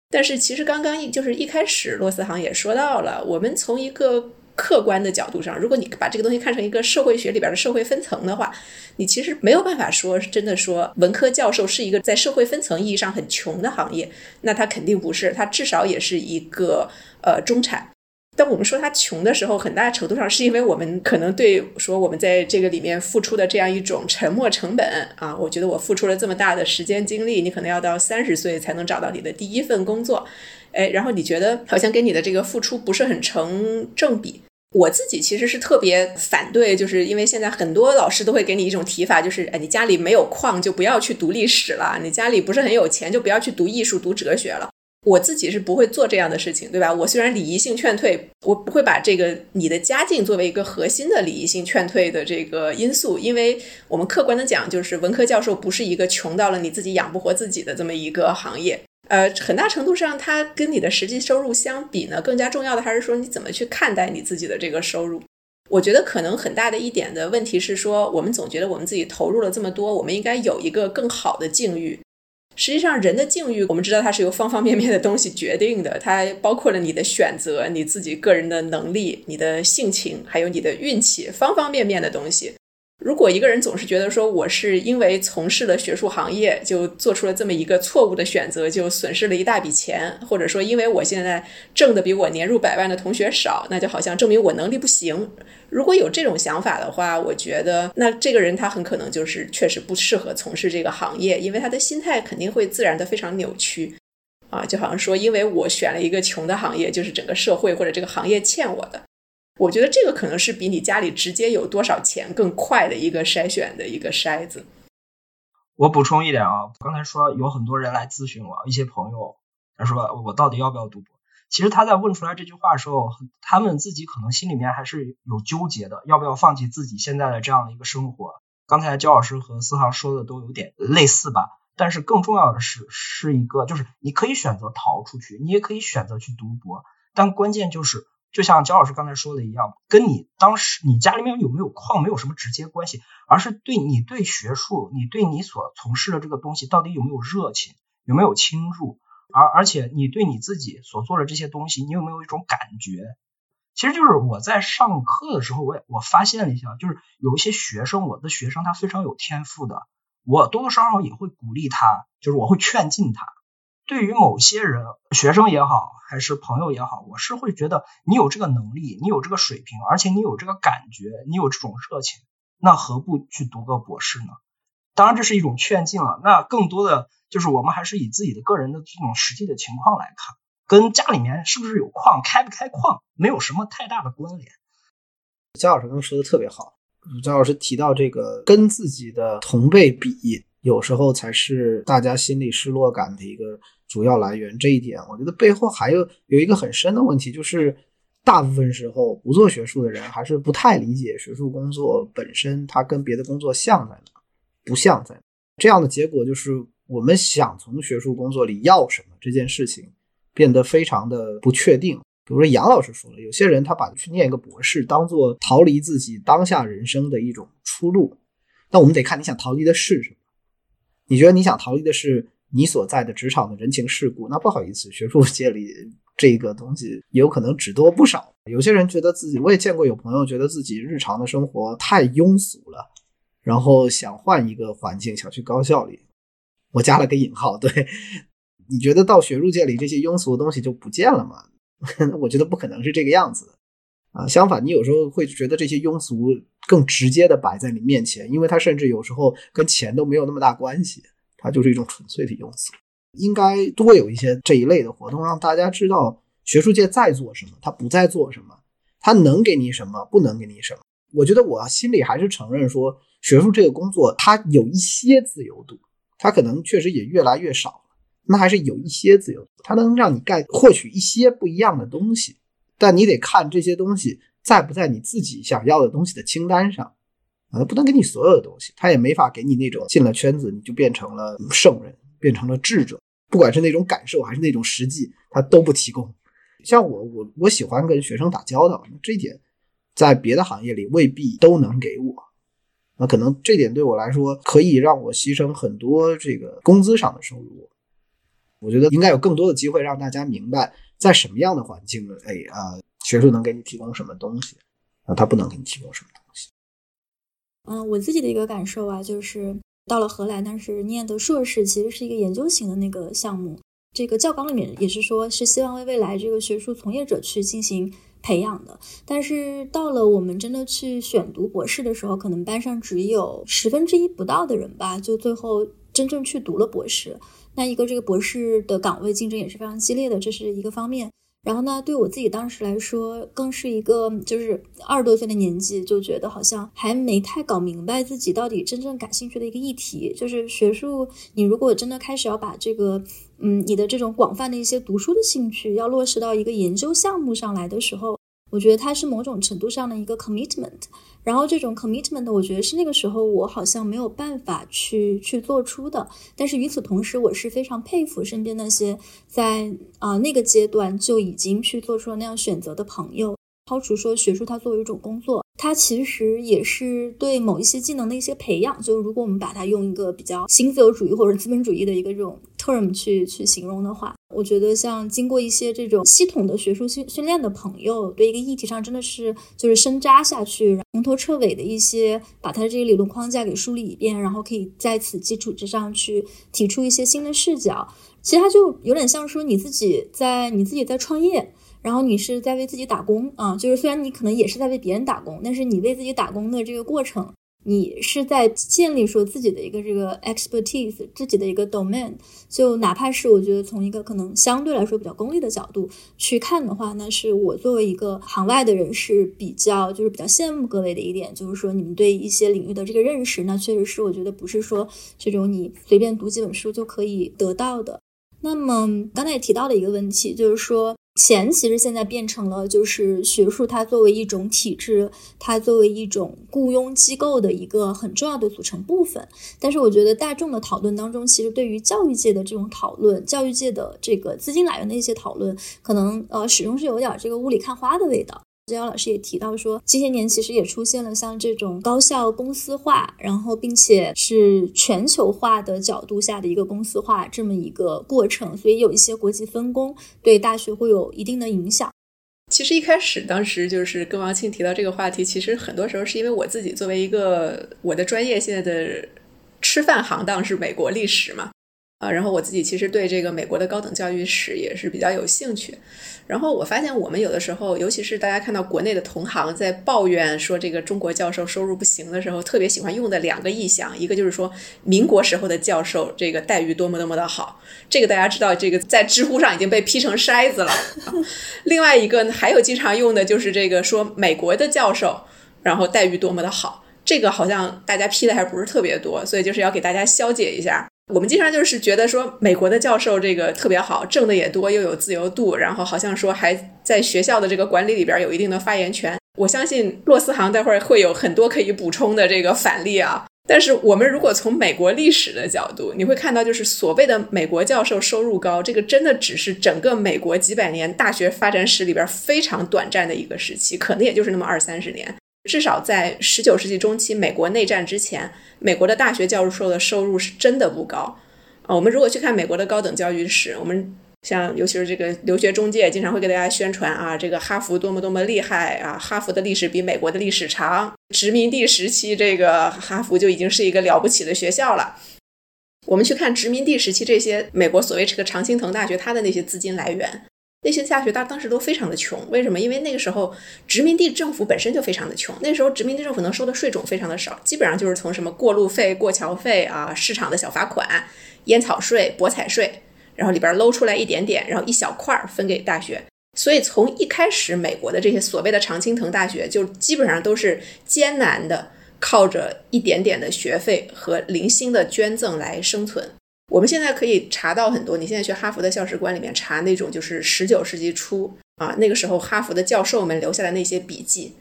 Speaker 1: 但是其实刚刚一就是一开始，洛思行也说到了，我们从一个。客观的角度上，如果你把这个东西看成一个社会学里边的社会分层的话，你其实没有办法说真的说文科教授是一个在社会分层意义上很穷的行业，那他肯定不是，他至少也是一个呃中产。当我们说他穷的时候，很大程度上是因为我们可能对说我们在这个里面付出的这样一种沉没成本啊，我觉得我付出了这么大的时间精力，你可能要到三十岁才能找到你的第一份工作，哎，然后你觉得好像跟你的这个付出不是很成正比。我自己其实是特别反对，就是因为现在很多老师都会给你一种提法，就是哎，你家里没有矿就不要去读历史了，你家里不是很有钱就不要去读艺术、读哲学了。我自己是不会做这样的事情，对吧？我虽然礼仪性劝退，我不会把这个你的家境作为一个核心的礼仪性劝退的这个因素，因为我们客观的讲，就是文科教授不是一个穷到了你自己养不活自己的这么一个行业。呃，很大程度上，它跟你的实际收入相比呢，更加重要的还是说你怎么去看待你自己的这个收入。我觉得可能很大的一点的问题是说，我们总觉得我们自己投入了这么多，我们应该有一个更好的境遇。实际上，人的境遇，我们知道它是由方方面面的东西决定的，它包括了你的选择、你自己个人的能力、你的性情，还有你的运气，方方面面的东西。如果一个人总是觉得说我是因为从事了学术行业就做出了这么一个错误的选择，就损失了一大笔钱，或者说因为我现在挣的比我年入百万的同学少，那就好像证明我能力不行。如果有这种想法的话，我觉得那这个人他很可能就是确实不适合从事这个行业，因为他的心态肯定会自然的非常扭曲啊，就好像说因为我选了一个穷的行业，就是整个社会或者这个行业欠我的。我觉得这个可能是比你家里直接有多少钱更快的一个筛选的一个筛子。
Speaker 3: 我补充一点啊，刚才说有很多人来咨询我，一些朋友他说我到底要不要读博？其实他在问出来这句话的时候，他们自己可能心里面还是有纠结的，要不要放弃自己现在的这样的一个生活？刚才焦老师和思航说的都有点类似吧，但是更重要的是，是一个就是你可以选择逃出去，你也可以选择去读博，但关键就是。就像焦老师刚才说的一样，跟你当时你家里面有没有矿没有什么直接关系，而是对你对学术，你对你所从事的这个东西到底有没有热情，有没有倾注，而而且你对你自己所做的这些东西，你有没有一种感觉？其实就是我在上课的时候，我也我发现了一下，就是有一些学生，我的学生他非常有天赋的，我多多少少也会鼓励他，就是我会劝进他。对于某些人，学生也好，还是朋友也好，我是会觉得你有这个能力，你有这个水平，而且你有这个感觉，你有这种热情，那何不去读个博士呢？当然，这是一种劝进了。那更多的就是我们还是以自己的个人的这种实际的情况来看，跟家里面是不是有矿，开不开矿，没有什么太大的关联。
Speaker 2: 焦老师刚刚说的特别好，焦老师提到这个跟自己的同辈比，有时候才是大家心里失落感的一个。主要来源这一点，我觉得背后还有有一个很深的问题，就是大部分时候不做学术的人还是不太理解学术工作本身，它跟别的工作像在哪，不像在哪。这样的结果就是，我们想从学术工作里要什么这件事情变得非常的不确定。比如说杨老师说了，有些人他把去念一个博士当做逃离自己当下人生的一种出路，那我们得看你想逃离的是什么。你觉得你想逃离的是？你所在的职场的人情世故，那不好意思，学术界里这个东西有可能只多不少。有些人觉得自己，我也见过有朋友觉得自己日常的生活太庸俗了，然后想换一个环境，想去高校里。我加了个引号，对，你觉得到学术界里这些庸俗的东西就不见了吗？(laughs) 我觉得不可能是这个样子的啊。相反，你有时候会觉得这些庸俗更直接的摆在你面前，因为它甚至有时候跟钱都没有那么大关系。它就是一种纯粹的用词，应该多有一些这一类的活动，让大家知道学术界在做什么，他不在做什么，他能给你什么，不能给你什么。我觉得我心里还是承认说，学术这个工作它有一些自由度，它可能确实也越来越少了，那还是有一些自由度，它能让你干获取一些不一样的东西，但你得看这些东西在不在你自己想要的东西的清单上。啊，他不能给你所有的东西，他也没法给你那种进了圈子你就变成了圣人，变成了智者，不管是那种感受还是那种实际，他都不提供。像我，我我喜欢跟学生打交道，这一点在别的行业里未必都能给我。那可能这点对我来说，可以让我牺牲很多这个工资上的收入。我觉得应该有更多的机会让大家明白，在什么样的环境，哎啊，学术能给你提供什么东西，啊，他不能给你提供什么。
Speaker 4: 嗯，我自己的一个感受啊，就是到了荷兰，当时念的硕士其实是一个研究型的那个项目，这个教纲里面也是说是希望为未来这个学术从业者去进行。培养的，但是到了我们真的去选读博士的时候，可能班上只有十分之一不到的人吧，就最后真正去读了博士。那一个这个博士的岗位竞争也是非常激烈的，这是一个方面。然后呢，对我自己当时来说，更是一个就是二十多岁的年纪，就觉得好像还没太搞明白自己到底真正感兴趣的一个议题，就是学术。你如果真的开始要把这个，嗯，你的这种广泛的一些读书的兴趣，要落实到一个研究项目上来的时候。我觉得它是某种程度上的一个 commitment，然后这种 commitment，我觉得是那个时候我好像没有办法去去做出的。但是与此同时，我是非常佩服身边那些在啊那个阶段就已经去做出了那样选择的朋友。抛除说学术它作为一种工作，它其实也是对某一些技能的一些培养。就如果我们把它用一个比较新自由主义或者资本主义的一个这种 term 去去形容的话，我觉得像经过一些这种系统的学术训训练的朋友，对一个议题上真的是就是深扎下去，从头彻尾的一些把它的这个理论框架给梳理一遍，然后可以在此基础之上去提出一些新的视角。其实它就有点像说你自己在你自己在创业。然后你是在为自己打工啊，就是虽然你可能也是在为别人打工，但是你为自己打工的这个过程，你是在建立说自己的一个这个 expertise，自己的一个 domain。就哪怕是我觉得从一个可能相对来说比较功利的角度去看的话，那是我作为一个行外的人是比较就是比较羡慕各位的一点，就是说你们对一些领域的这个认识，那确实是我觉得不是说这种你随便读几本书就可以得到的。那么刚才也提到了一个问题，就是说。钱其实现在变成了，就是学术它作为一种体制，它作为一种雇佣机构的一个很重要的组成部分。但是我觉得大众的讨论当中，其实对于教育界的这种讨论，教育界的这个资金来源的一些讨论，可能呃始终是有点这个雾里看花的味道。焦老师也提到说，这些年其实也出现了像这种高校公司化，然后并且是全球化的角度下的一个公司化这么一个过程，所以有一些国际分工对大学会有一定的影响。
Speaker 1: 其实一开始当时就是跟王庆提到这个话题，其实很多时候是因为我自己作为一个我的专业现在的吃饭行当是美国历史嘛。啊，然后我自己其实对这个美国的高等教育史也是比较有兴趣。然后我发现，我们有的时候，尤其是大家看到国内的同行在抱怨说这个中国教授收入不行的时候，特别喜欢用的两个意象，一个就是说民国时候的教授这个待遇多么多么的好，这个大家知道，这个在知乎上已经被批成筛子了。(laughs) 另外一个呢，还有经常用的就是这个说美国的教授，然后待遇多么的好，这个好像大家批的还不是特别多，所以就是要给大家消解一下。我们经常就是觉得说，美国的教授这个特别好，挣的也多，又有自由度，然后好像说还在学校的这个管理里边有一定的发言权。我相信洛思航待会儿会有很多可以补充的这个反例啊。(laughs) 但是我们如果从美国历史的角度，你会看到，就是所谓的美国教授收入高，这个真的只是整个美国几百年大学发展史里边非常短暂的一个时期，可能也就是那么二三十年。至少在十九世纪中期，美国内战之前，美国的大学教授的收入是真的不高啊。我们如果去看美国的高等教育史，我们像尤其是这个留学中介，经常会给大家宣传啊，这个哈佛多么多么厉害啊，哈佛的历史比美国的历史长，殖民地时期这个哈佛就已经是一个了不起的学校了。我们去看殖民地时期这些美国所谓这个常青藤大学，它的那些资金来源。那些大学当当时都非常的穷，为什么？因为那个时候殖民地政府本身就非常的穷，那时候殖民地政府能收的税种非常的少，基本上就是从什么过路费、过桥费啊、市场的小罚款、烟草税、博彩税，然后里边搂出来一点点，然后一小块分给大学。所以从一开始，美国的这些所谓的常青藤大学就基本上都是艰难的靠着一点点的学费和零星的捐赠来生存。我们现在可以查到很多，你现在去哈佛的校史馆里面查那种，就是十九世纪初啊，那个时候哈佛的教授们留下的那些笔记，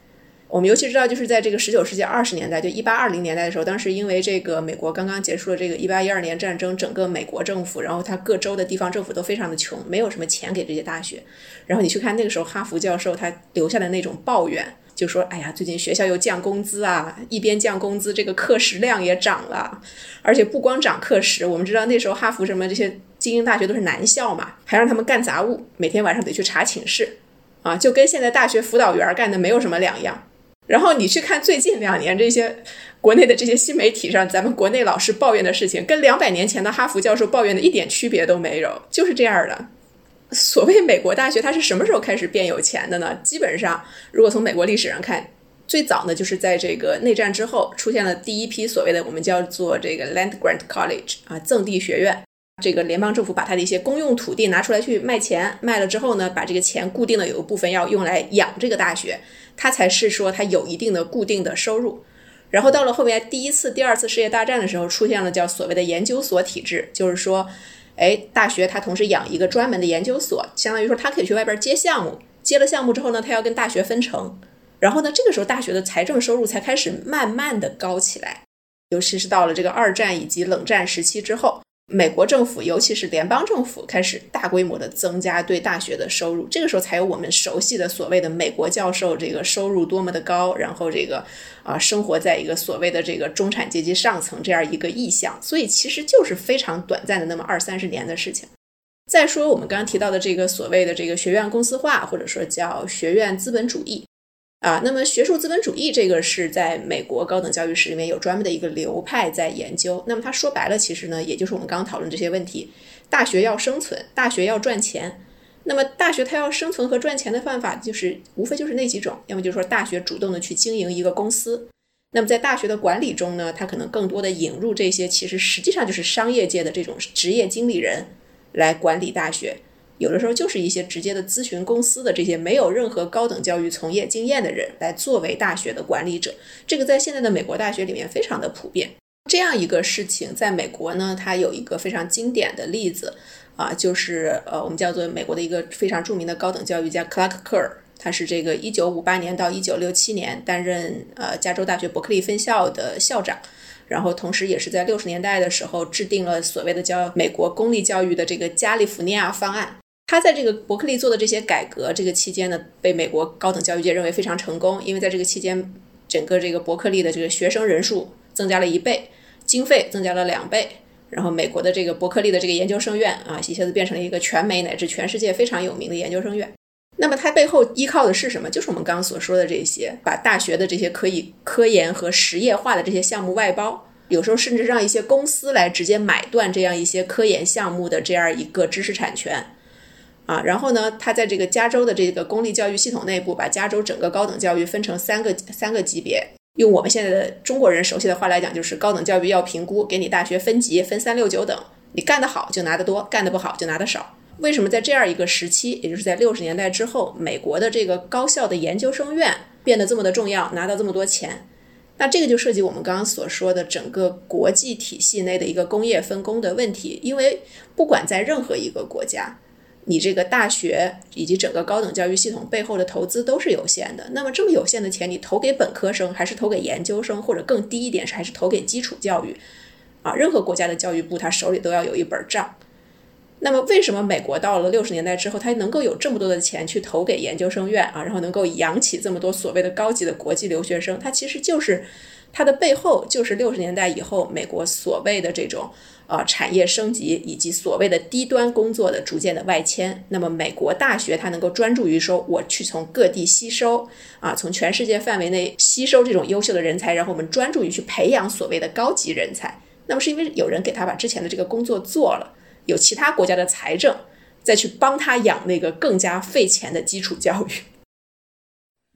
Speaker 1: 我们尤其知道，就是在这个十九世纪二十年代，就一八二零年代的时候，当时因为这个美国刚刚结束了这个一八一二年战争，整个美国政府，然后它各州的地方政府都非常的穷，没有什么钱给这些大学。然后你去看那个时候哈佛教授他留下的那种抱怨，就说：“哎呀，最近学校又降工资啊，一边降工资，这个课时量也涨了，而且不光涨课时，我们知道那时候哈佛什么这些精英大学都是男校嘛，还让他们干杂物，每天晚上得去查寝室，啊，就跟现在大学辅导员干的没有什么两样。”然后你去看最近两年这些国内的这些新媒体上，咱们国内老师抱怨的事情，跟两百年前的哈佛教授抱怨的一点区别都没有，就是这样的。所谓美国大学，它是什么时候开始变有钱的呢？基本上，如果从美国历史上看，最早呢就是在这个内战之后，出现了第一批所谓的我们叫做这个 land grant college 啊，赠地学院。这个联邦政府把它的一些公用土地拿出来去卖钱，卖了之后呢，把这个钱固定的有一部分要用来养这个大学。它才是说它有一定的固定的收入，然后到了后面第一次、第二次世界大战的时候，出现了叫所谓的研究所体制，就是说，哎，大学他同时养一个专门的研究所，相当于说他可以去外边接项目，接了项目之后呢，他要跟大学分成，然后呢，这个时候大学的财政收入才开始慢慢的高起来，尤其是到了这个二战以及冷战时期之后。美国政府，尤其是联邦政府，开始大规模的增加对大学的收入。这个时候，才有我们熟悉的所谓的美国教授这个收入多么的高，然后这个啊，生活在一个所谓的这个中产阶级上层这样一个意象。所以，其实就是非常短暂的那么二三十年的事情。再说我们刚刚提到的这个所谓的这个学院公司化，或者说叫学院资本主义。啊，那么学术资本主义这个是在美国高等教育史里面有专门的一个流派在研究。那么它说白了，其实呢，也就是我们刚刚讨论这些问题：大学要生存，大学要赚钱。那么大学它要生存和赚钱的办法，就是无非就是那几种，要么就是说大学主动的去经营一个公司。那么在大学的管理中呢，它可能更多的引入这些其实实际上就是商业界的这种职业经理人来管理大学。有的时候就是一些直接的咨询公司的这些没有任何高等教育从业经验的人来作为大学的管理者，这个在现在的美国大学里面非常的普遍。这样一个事情，在美国呢，它有一个非常经典的例子啊，就是呃，我们叫做美国的一个非常著名的高等教育家 Clark Kerr，他是这个一九五八年到一九六七年担任呃加州大学伯克利分校的校长，然后同时也是在六十年代的时候制定了所谓的叫美国公立教育的这个加利福尼亚方案。他在这个伯克利做的这些改革，这个期间呢，被美国高等教育界认为非常成功，因为在这个期间，整个这个伯克利的这个学生人数增加了一倍，经费增加了两倍，然后美国的这个伯克利的这个研究生院啊，一下子变成了一个全美乃至全世界非常有名的研究生院。那么它背后依靠的是什么？就是我们刚刚所说的这些，把大学的这些可以科研和实业化的这些项目外包，有时候甚至让一些公司来直接买断这样一些科研项目的这样一个知识产权。啊，然后呢，他在这个加州的这个公立教育系统内部，把加州整个高等教育分成三个三个级别。用我们现在的中国人熟悉的话来讲，就是高等教育要评估，给你大学分级，分三六九等。你干得好就拿得多，干得不好就拿得少。为什么在这样一个时期，也就是在六十年代之后，美国的这个高校的研究生院变得这么的重要，拿到这么多钱？那这个就涉及我们刚刚所说的整个国际体系内的一个工业分工的问题。因为不管在任何一个国家。你这个大学以及整个高等教育系统背后的投资都是有限的。那么这么有限的钱，你投给本科生，还是投给研究生，或者更低一点是还是投给基础教育？啊，任何国家的教育部他手里都要有一本账。那么为什么美国到了六十年代之后，他能够有这么多的钱去投给研究生院啊，然后能够养起这么多所谓的高级的国际留学生？他其实就是它的背后就是六十年代以后美国所谓的这种。呃，产业升级以及所谓的低端工作的逐渐的外迁，那么美国大学它能够专注于说，我去从各地吸收啊，从全世界范围内吸收这种优秀的人才，然后我们专注于去培养所谓的高级人才。那么是因为有人给他把之前的这个工作做了，有其他国家的财政再去帮他养那个更加费钱的基础教育。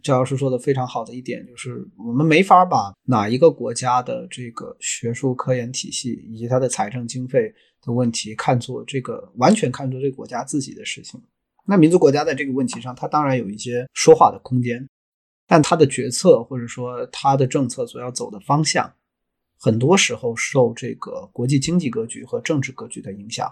Speaker 2: 赵老师说的非常好的一点就是，我们没法把哪一个国家的这个学术科研体系以及它的财政经费的问题看作这个完全看作这个国家自己的事情。那民族国家在这个问题上，它当然有一些说话的空间，但它的决策或者说它的政策所要走的方向，很多时候受这个国际经济格局和政治格局的影响，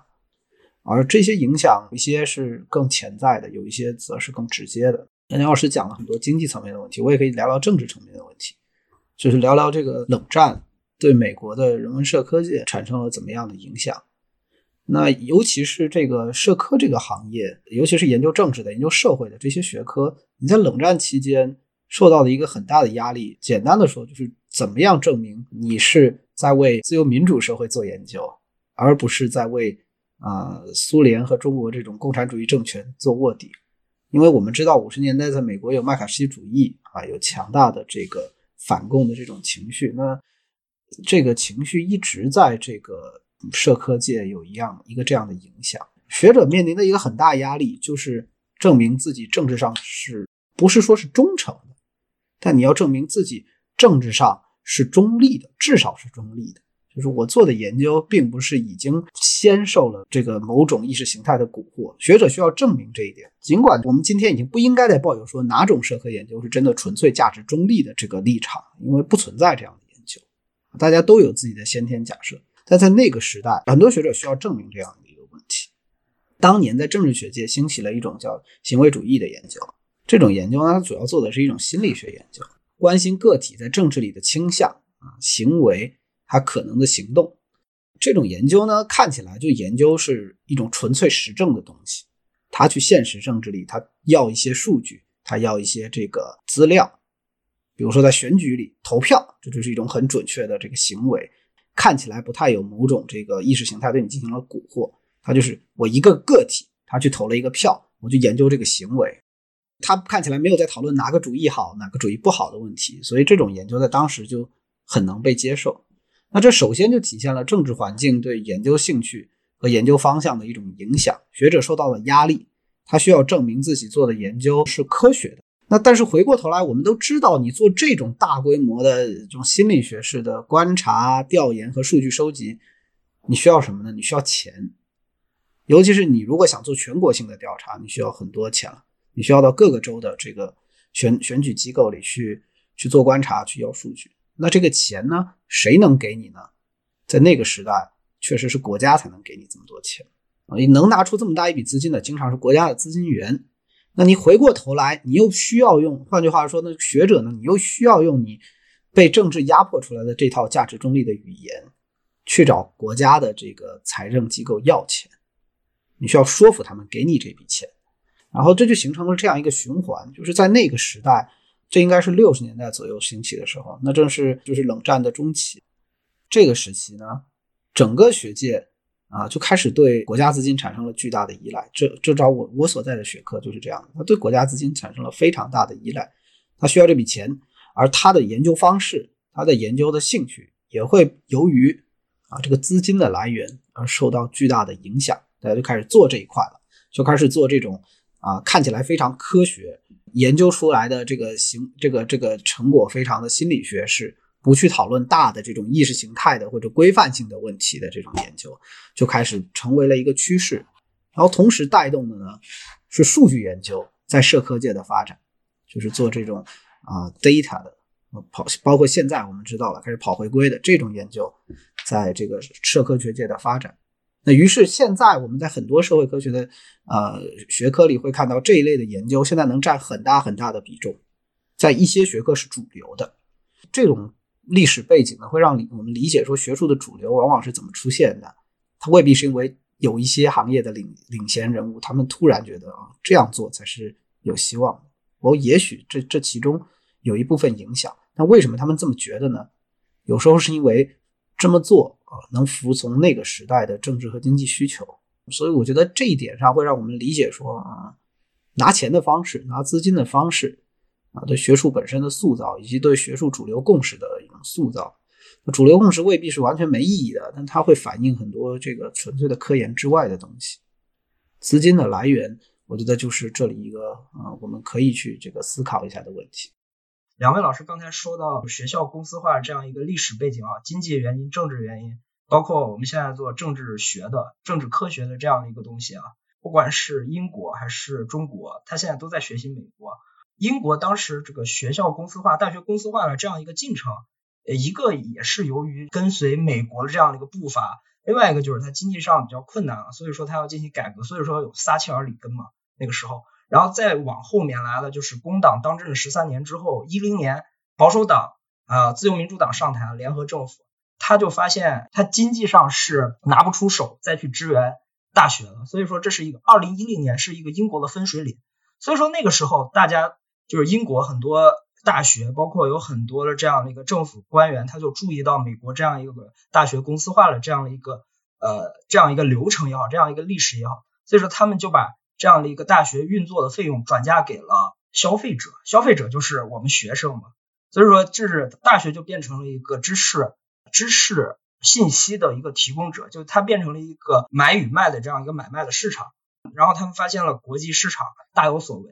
Speaker 2: 而这些影响一些是更潜在的，有一些则是更直接的。梁老师讲了很多经济层面的问题，我也可以聊聊政治层面的问题，就是聊聊这个冷战对美国的人文社科界产生了怎么样的影响。那尤其是这个社科这个行业，尤其是研究政治的、研究社会的这些学科，你在冷战期间受到的一个很大的压力。简单的说，就是怎么样证明你是在为自由民主社会做研究，而不是在为啊苏联和中国这种共产主义政权做卧底。因为我们知道，五十年代在美国有麦卡锡主义啊，有强大的这个反共的这种情绪。那这个情绪一直在这个社科界有一样一个这样的影响。学者面临的一个很大压力，就是证明自己政治上是不是说是忠诚的，但你要证明自己政治上是中立的，至少是中立的。就是我做的研究，并不是已经先受了这个某种意识形态的蛊惑。学者需要证明这一点。尽管我们今天已经不应该再抱有说哪种社科研究是真的纯粹价值中立的这个立场，因为不存在这样的研究，大家都有自己的先天假设。但在那个时代，很多学者需要证明这样的一个问题。当年在政治学界兴起了一种叫行为主义的研究，这种研究呢，它主要做的是一种心理学研究，关心个体在政治里的倾向啊行为。他可能的行动，这种研究呢，看起来就研究是一种纯粹实证的东西。他去现实政治里，他要一些数据，他要一些这个资料，比如说在选举里投票，这就是一种很准确的这个行为，看起来不太有某种这个意识形态对你进行了蛊惑。他就是我一个个体，他去投了一个票，我就研究这个行为。他看起来没有在讨论哪个主义好，哪个主义不好的问题，所以这种研究在当时就很能被接受。那这首先就体现了政治环境对研究兴趣和研究方向的一种影响。学者受到了压力，他需要证明自己做的研究是科学的。那但是回过头来，我们都知道，你做这种大规模的这种心理学式的观察、调研和数据收集，你需要什么呢？你需要钱。尤其是你如果想做全国性的调查，你需要很多钱了。你需要到各个州的这个选选举机构里去去做观察，去要数据。那这个钱呢？谁能给你呢？在那个时代，确实是国家才能给你这么多钱啊！你能拿出这么大一笔资金的，经常是国家的资金源。那你回过头来，你又需要用，换句话说，那学者呢？你又需要用你被政治压迫出来的这套价值中立的语言，去找国家的这个财政机构要钱。你需要说服他们给你这笔钱，然后这就形成了这样一个循环，就是在那个时代。这应该是六十年代左右兴起的时候，那正是就是冷战的中期。这个时期呢，整个学界啊就开始对国家资金产生了巨大的依赖。这这招我我所在的学科就是这样的，他对国家资金产生了非常大的依赖，他需要这笔钱，而他的研究方式、他的研究的兴趣也会由于啊这个资金的来源而受到巨大的影响。大家就开始做这一块了，就开始做这种啊看起来非常科学。研究出来的这个行这个这个成果非常的心理学是不去讨论大的这种意识形态的或者规范性的问题的这种研究就开始成为了一个趋势，然后同时带动的呢是数据研究在社科界的发展，就是做这种啊 data 的跑，包括现在我们知道了开始跑回归的这种研究，在这个社科学界的发展。于是现在我们在很多社会科学的呃学科里会看到这一类的研究，现在能占很大很大的比重，在一些学科是主流的。这种历史背景呢，会让我们理解说学术的主流往往是怎么出现的。它未必是因为有一些行业的领领衔人物，他们突然觉得啊这样做才是有希望的。我也许这这其中有一部分影响，那为什么他们这么觉得呢？有时候是因为这么做。啊，能服从那个时代的政治和经济需求，所以我觉得这一点上会让我们理解说啊，拿钱的方式，拿资金的方式，啊，对学术本身的塑造，以及对学术主流共识的一种塑造。主流共识未必是完全没意义的，但它会反映很多这个纯粹的科研之外的东西。资金的来源，我觉得就是这里一个啊，我们可以去这个思考一下的问题。
Speaker 3: 两位老师刚才说到学校公司化这样一个历史背景啊，经济原因、政治原因，包括我们现在做政治学的、政治科学的这样的一个东西啊，不管是英国还是中国，他现在都在学习美国。英国当时这个学校公司化、大学公司化的这样一个进程，一个也是由于跟随美国的这样的一个步伐，另外一个就是它经济上比较困难了，所以说它要进行改革，所以说有撒切尔里根嘛那个时候。然后再往后面来了，就是工党当政十三年之后，一零年保守党啊自由民主党上台了，联合政府，他就发现他经济上是拿不出手再去支援大学了，所以说这是一个二零一零年是一个英国的分水岭，所以说那个时候大家就是英国很多大学，包括有很多的这样的一个政府官员，他就注意到美国这样一个大学公司化的这样的一个呃这样一个流程也好，这样一个历史也好，所以说他们就把。这样的一个大学运作的费用转嫁给了消费者，消费者就是我们学生嘛，所以说这是大学就变成了一个知识、知识信息的一个提供者，就它变成了一个买与卖的这样一个买卖的市场。然后他们发现了国际市场大有所为，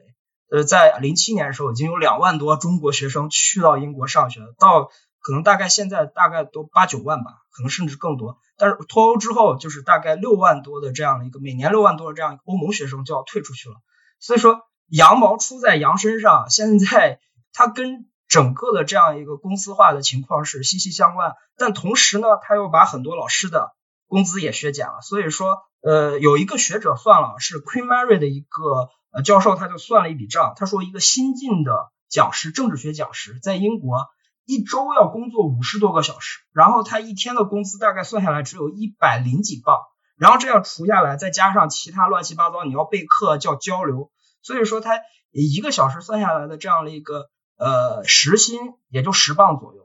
Speaker 3: 呃，在零七年的时候已经有两万多中国学生去到英国上学，到可能大概现在大概都八九万吧，可能甚至更多。但是脱欧之后，就是大概六万多的这样的一个每年六万多的这样欧盟学生就要退出去了。所以说羊毛出在羊身上，现在它跟整个的这样一个公司化的情况是息息相关。但同时呢，他又把很多老师的工资也削减了。所以说，呃，有一个学者算了，是 Queen Mary 的一个呃教授，他就算了一笔账，他说一个新晋的讲师，政治学讲师，在英国。一周要工作五十多个小时，然后他一天的工资大概算下来只有一百零几磅，然后这样除下来，再加上其他乱七八糟，你要备课叫交流，所以说他一个小时算下来的这样的一个呃时薪也就十磅左右。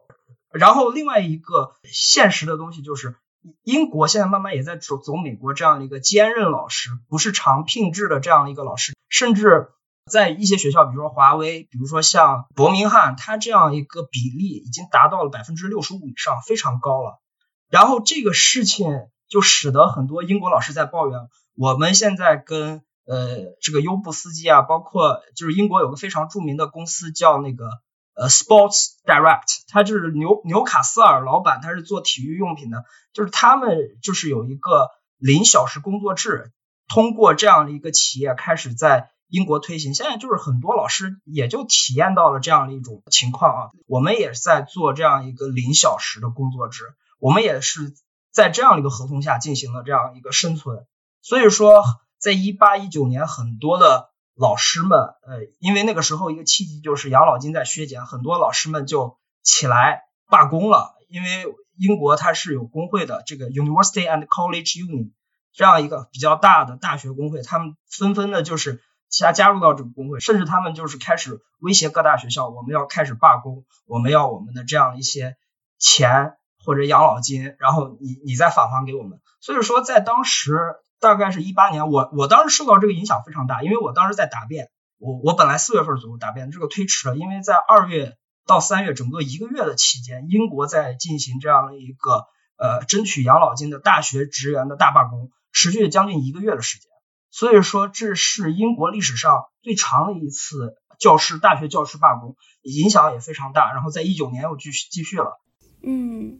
Speaker 3: 然后另外一个现实的东西就是，英国现在慢慢也在走走美国这样的一个兼任老师，不是长聘制的这样一个老师，甚至。在一些学校，比如说华为，比如说像伯明翰，它这样一个比例已经达到了百分之六十五以上，非常高了。然后这个事情就使得很多英国老师在抱怨，我们现在跟呃这个优步司机啊，包括就是英国有个非常著名的公司叫那个呃 Sports Direct，它就是纽纽卡斯尔老板，他是做体育用品的，就是他们就是有一个零小时工作制，通过这样的一个企业开始在。英国推行，现在就是很多老师也就体验到了这样的一种情况啊。我们也是在做这样一个零小时的工作制，我们也是在这样的一个合同下进行了这样一个生存。所以说，在一八一九年，很多的老师们，呃，因为那个时候一个契机就是养老金在削减，很多老师们就起来罢工了。因为英国它是有工会的，这个 University and College Union 这样一个比较大的大学工会，他们纷纷的就是。加加入到这个工会，甚至他们就是开始威胁各大学校，我们要开始罢工，我们要我们的这样一些钱或者养老金，然后你你再返还给我们。所以说，在当时大概是一八年，我我当时受到这个影响非常大，因为我当时在答辩，我我本来四月份左右答辩，这个推迟了，因为在二月到三月整个一个月的期间，英国在进行这样的一个呃争取养老金的大学职员的大罢工，持续了将近一个月的时间。所以说，这是英国历史上最长的一次教师大学教师罢工，影响也非常大。然后在一九年又继续继续了。
Speaker 4: 嗯，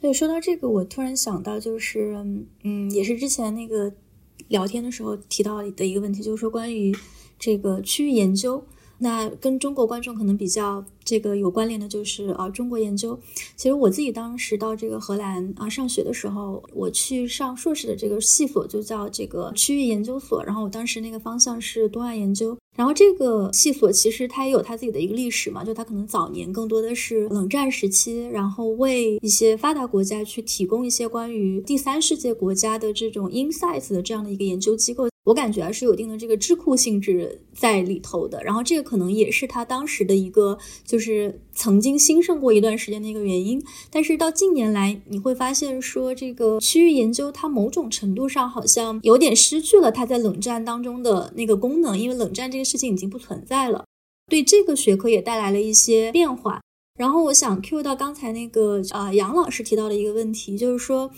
Speaker 4: 对，说到这个，我突然想到，就是嗯，也是之前那个聊天的时候提到的一个问题，就是说关于这个区域研究。那跟中国观众可能比较这个有关联的就是啊，中国研究。其实我自己当时到这个荷兰啊上学的时候，我去上硕士的这个系所就叫这个区域研究所，然后我当时那个方向是东亚研究。然后这个系所其实它也有它自己的一个历史嘛，就它可能早年更多的是冷战时期，然后为一些发达国家去提供一些关于第三世界国家的这种 insights 的这样的一个研究机构。我感觉啊是有一定的这个智库性质在里头的，然后这个可能也是他当时的一个就是曾经兴盛过一段时间的一个原因。但是到近年来，你会发现说这个区域研究它某种程度上好像有点失去了它在冷战当中的那个功能，因为冷战这个事情已经不存在了，对这个学科也带来了一些变化。然后我想 Q 到刚才那个呃杨老师提到的一个问题，就是说。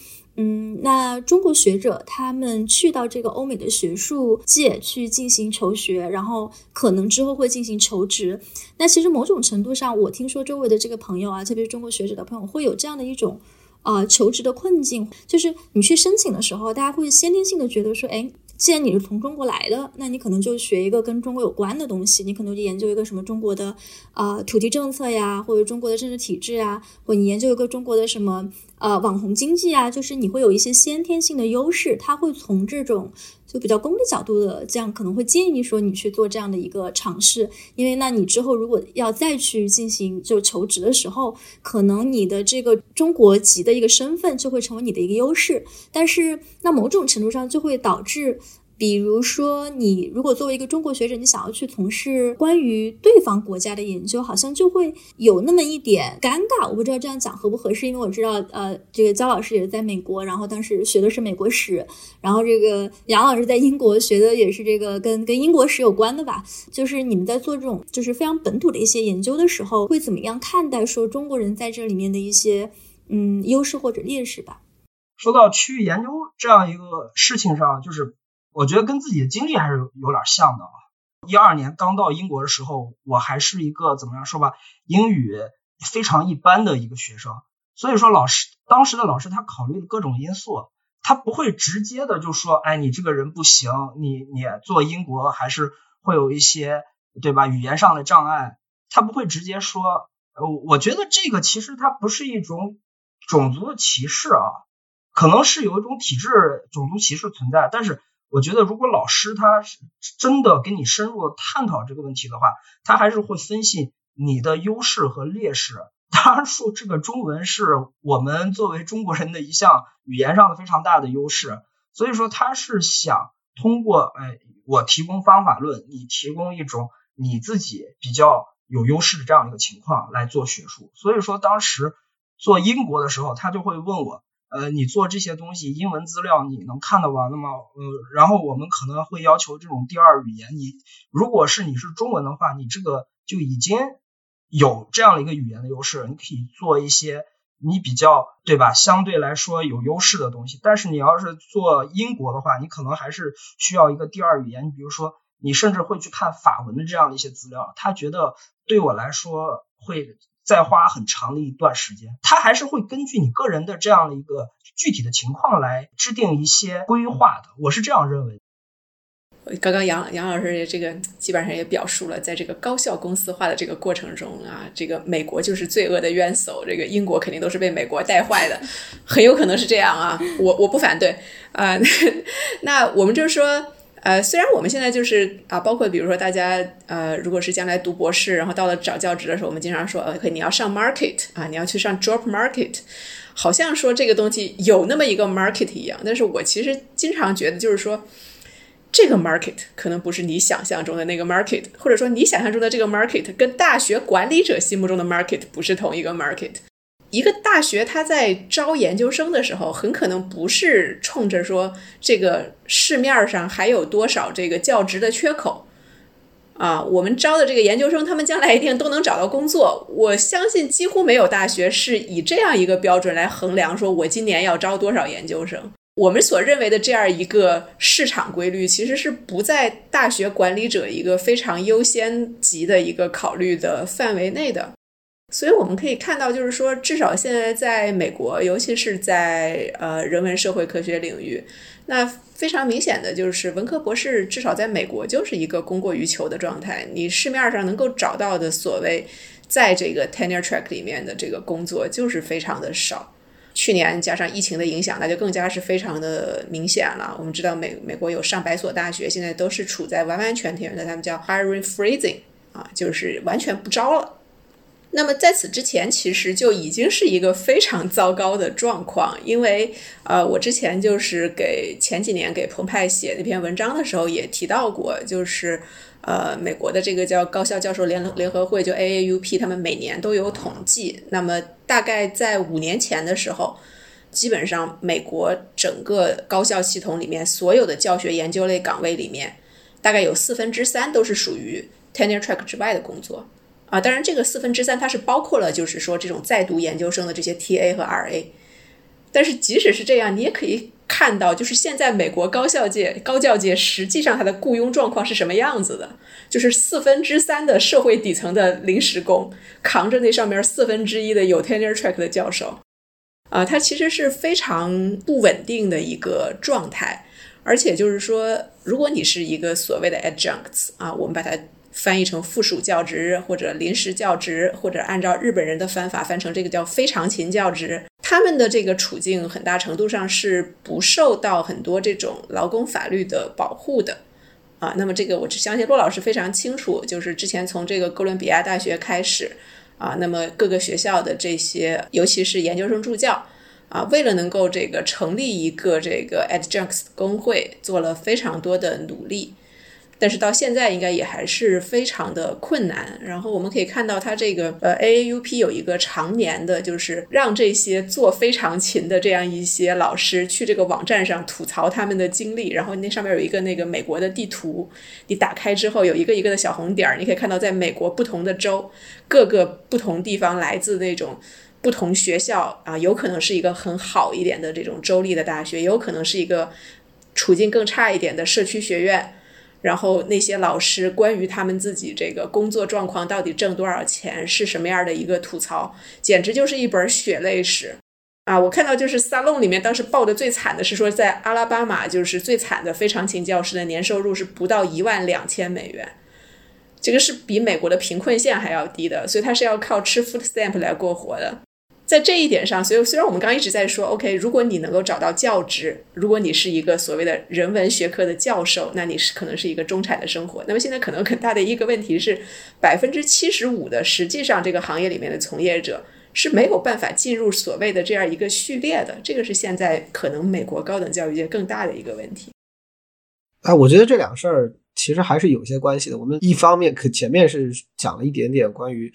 Speaker 4: 嗯，那中国学者他们去到这个欧美的学术界去进行求学，然后可能之后会进行求职。那其实某种程度上，我听说周围的这个朋友啊，特别是中国学者的朋友，会有这样的一种呃求职的困境，就是你去申请的时候，大家会先天性的觉得说，哎。既然你是从中国来的，那你可能就学一个跟中国有关的东西，你可能就研究一个什么中国的啊土地政策呀，或者中国的政治体制啊，或你研究一个中国的什么呃网红经济啊，就是你会有一些先天性的优势，他会从这种就比较功利角度的，这样可能会建议说你去做这样的一个尝试，因为那你之后如果要再去进行就求职的时候，可能你的这个中国籍的一个身份就会成为你的一个优势，但是那某种程度上就会导致。比如说，你如果作为一个中国学者，你想要去从事关于对方国家的研究，好像就会有那么一点尴尬。我不知道这样讲合不合适，因为我知道，呃，这个焦老师也是在美国，然后当时学的是美国史，然后这个杨老师在英国学的也是这个跟跟英国史有关的吧。就是你们在做这种就是非常本土的一些研究的时候，会怎么样看待说中国人在这里面的一些嗯优势或者劣势吧？
Speaker 3: 说到区域研究这样一个事情上，就是。我觉得跟自己的经历还是有点像的啊。一二年刚到英国的时候，我还是一个怎么样说吧，英语非常一般的一个学生。所以说，老师当时的老师他考虑各种因素，他不会直接的就说，哎，你这个人不行，你你做英国还是会有一些对吧语言上的障碍。他不会直接说，呃，我觉得这个其实它不是一种种族歧视啊，可能是有一种体制种族歧视存在，但是。我觉得，如果老师他是真的跟你深入探讨这个问题的话，他还是会分析你的优势和劣势。当然说，这个中文是我们作为中国人的一项语言上的非常大的优势，所以说他是想通过，哎，我提供方法论，你提供一种你自己比较有优势的这样一个情况来做学术。所以说，当时做英国的时候，他就会问我。呃，你做这些东西，英文资料你能看得完了吗？呃，然后我们可能会要求这种第二语言。你如果是你是中文的话，你这个就已经有这样的一个语言的优势，你可以做一些你比较对吧？相对来说有优势的东西。但是你要是做英国的话，你可能还是需要一个第二语言。你比如说，你甚至会去看法文的这样的一些资料。他觉得对我来说会。再花很长的一段时间，他还是会根据你个人的这样的一个具体的情况来制定一些规划的。我是这样认为。
Speaker 1: 刚刚杨杨老师这个基本上也表述了，在这个高校公司化的这个过程中啊，这个美国就是罪恶的冤首，这个英国肯定都是被美国带坏的，很有可能是这样啊。我我不反对啊。(laughs) 那我们就是说。呃，虽然我们现在就是啊，包括比如说大家呃，如果是将来读博士，然后到了找教职的时候，我们经常说，OK，你要上 market 啊，你要去上 job market，好像说这个东西有那么一个 market 一样。但是我其实经常觉得，就是说这个 market 可能不是你想象中的那个 market，或者说你想象中的这个 market 跟大学管理者心目中的 market 不是同一个 market。一个大学，他在招研究生的时候，很可能不是冲着说这个市面上还有多少这个教职的缺口啊。我们招的这个研究生，他们将来一定都能找到工作。我相信几乎没有大学是以这样一个标准来衡量，说我今年要招多少研究生。我们所认为的这样一个市场规律，其实是不在大学管理者一个非常优先级的一个考虑的范围内的。所以我们可以看到，就是说，至少现在在美国，尤其是在呃人文社会科学领域，那非常明显的就是文科博士，至少在美国就是一个供过于求的状态。你市面上能够找到的所谓在这个 tenure track 里面的这个工作，就是非常的少。去年加上疫情的影响，那就更加是非常的明显了。我们知道美美国有上百所大学现在都是处在完完全全的他们叫 hiring freezing 啊，就是完全不招了。那么在此之前，其实就已经是一个非常糟糕的状况，因为呃，我之前就是给前几年给澎湃写那篇文章的时候也提到过，就是呃，美国的这个叫高校教授联联合会，就 AAUP，他们每年都有统计，那么大概在五年前的时候，基本上美国整个高校系统里面所有的教学研究类岗位里面，大概有四分之三都是属于 tenure track 之外的工作。啊，当然，这个四分之三它是包括了，就是说这种在读研究生的这些 TA 和 RA。但是即使是这样，你也可以看到，就是现在美国高校界、高教界实际上它的雇佣状况是什么样子的？就是四分之三的社会底层的临时工扛着那上面四分之一的有 tenure track 的教授，啊，它其实是非常不稳定的一个状态。而且就是说，如果你是一个所谓的 adjuncts 啊，我们把它。翻译成附属教职或者临时教职，或者按照日本人的翻法翻成这个叫非常勤教职，他们的这个处境很大程度上是不受到很多这种劳工法律的保护的啊。那么这个我只相信骆老师非常清楚，就是之前从这个哥伦比亚大学开始啊，那么各个学校的这些，尤其是研究生助教啊，为了能够这个成立一个这个 adjuncts 工会，做了非常多的努力。但是到现在应该也还是非常的困难。然后我们可以看到，它这个呃 AAUP 有一个常年的，就是让这些做非常勤的这样一些老师去这个网站上吐槽他们的经历。然后那上面有一个那个美国的地图，你打开之后有一个一个的小红点儿，你可以看到在美国不同的州各个不同地方来自那种不同学校啊，有可能是一个很好一点的这种州立的大学，也有可能是一个处境更差一点的社区学院。然后那些老师关于他们自己这个工作状况到底挣多少钱是什么样的一个吐槽，简直就是一本血泪史啊！我看到就是萨隆里面当时报的最惨的是说，在阿拉巴马就是最惨的非常勤教师的年收入是不到一万两千美元，这个是比美国的贫困线还要低的，所以他是要靠吃 food stamp 来过活的。在这一点上，所以虽然我们刚一直在说，OK，如果你能够找到教职，如果你是一个所谓的人文学科的教授，那你是可能是一个中产的生活。那么现在可能很大的一个问题是，百分之七十五的实际上这个行业里面的从业者是没有办法进入所谓的这样一个序列的。这个是现在可能美国高等教育界更大的一个问题。
Speaker 2: 哎，我觉得这两个事儿其实还是有些关系的。我们一方面可前面是讲了一点点关于。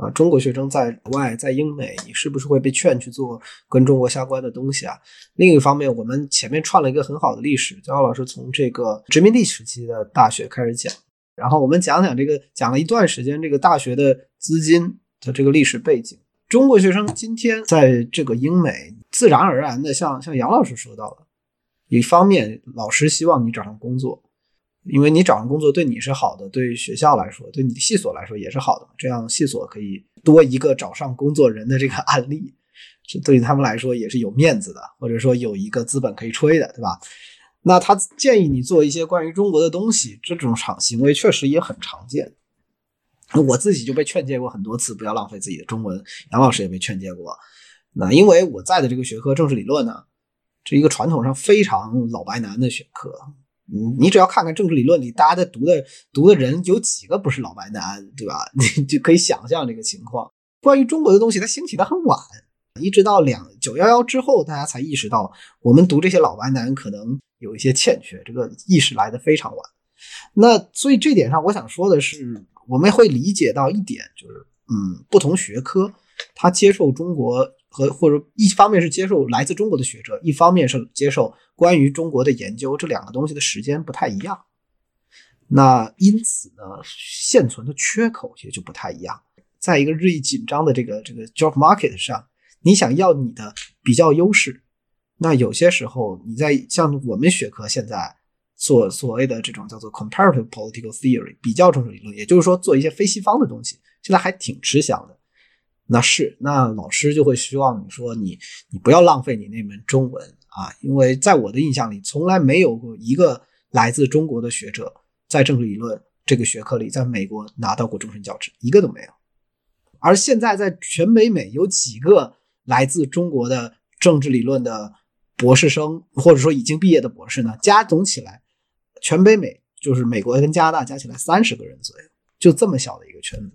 Speaker 2: 啊，中国学生在外，在英美，你是不是会被劝去做跟中国相关的东西啊？另一方面，我们前面串了一个很好的历史，焦老师从这个殖民地时期的大学开始讲，然后我们讲讲这个，讲了一段时间这个大学的资金的这个历史背景。中国学生今天在这个英美，自然而然的，像像杨老师说到的，一方面老师希望你找上工作。因为你找上工作对你是好的，对学校来说，对你的系所来说也是好的。这样系所可以多一个找上工作人的这个案例，这对于他们来说也是有面子的，或者说有一个资本可以吹的，对吧？那他建议你做一些关于中国的东西，这种场行为确实也很常见。我自己就被劝诫过很多次，不要浪费自己的中文。杨老师也被劝诫过。那因为我在的这个学科政治理论呢，是一个传统上非常老白男的学科。你你只要看看政治理论里大家在读的读的人有几个不是老白男，对吧？(laughs) 你就可以想象这个情况。关于中国的东西，它兴起的很晚，一直到两九幺幺之后，大家才意识到我们读这些老白男可能有一些欠缺，这个意识来的非常晚。那所以这点上，我想说的是，我们会理解到一点，就是嗯，不同学科它接受中国。和或者一方面是接受来自中国的学者，一方面是接受关于中国的研究，这两个东西的时间不太一样。那因此呢，现存的缺口也就不太一样。在一个日益紧张的这个这个 job market 上，你想要你的比较优势，那有些时候你在像我们学科现在做所谓的这种叫做 comparative political theory 比较政治理论，也就是说做一些非西方的东西，现在还挺吃香的。那是，那老师就会希望你说你你不要浪费你那门中文啊，因为在我的印象里，从来没有过一个来自中国的学者在政治理论这个学科里，在美国拿到过终身教职，一个都没有。而现在在全北美有几个来自中国的政治理论的博士生，或者说已经毕业的博士呢？加总起来，全北美就是美国跟加拿大加起来三十个人左右，就这么小的一个圈子。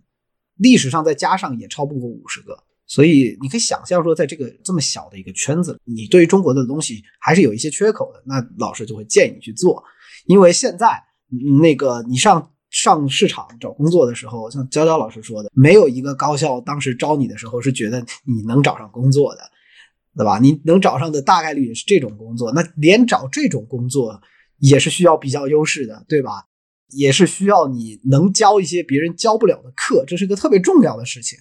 Speaker 2: 历史上再加上也超不过五十个，所以你可以想象说，在这个这么小的一个圈子，你对于中国的东西还是有一些缺口的。那老师就会建议你去做，因为现在那个你上上市场找工作的时候，像娇娇老师说的，没有一个高校当时招你的时候是觉得你能找上工作的，对吧？你能找上的大概率也是这种工作，那连找这种工作也是需要比较优势的，对吧？也是需要你能教一些别人教不了的课，这是一个特别重要的事情。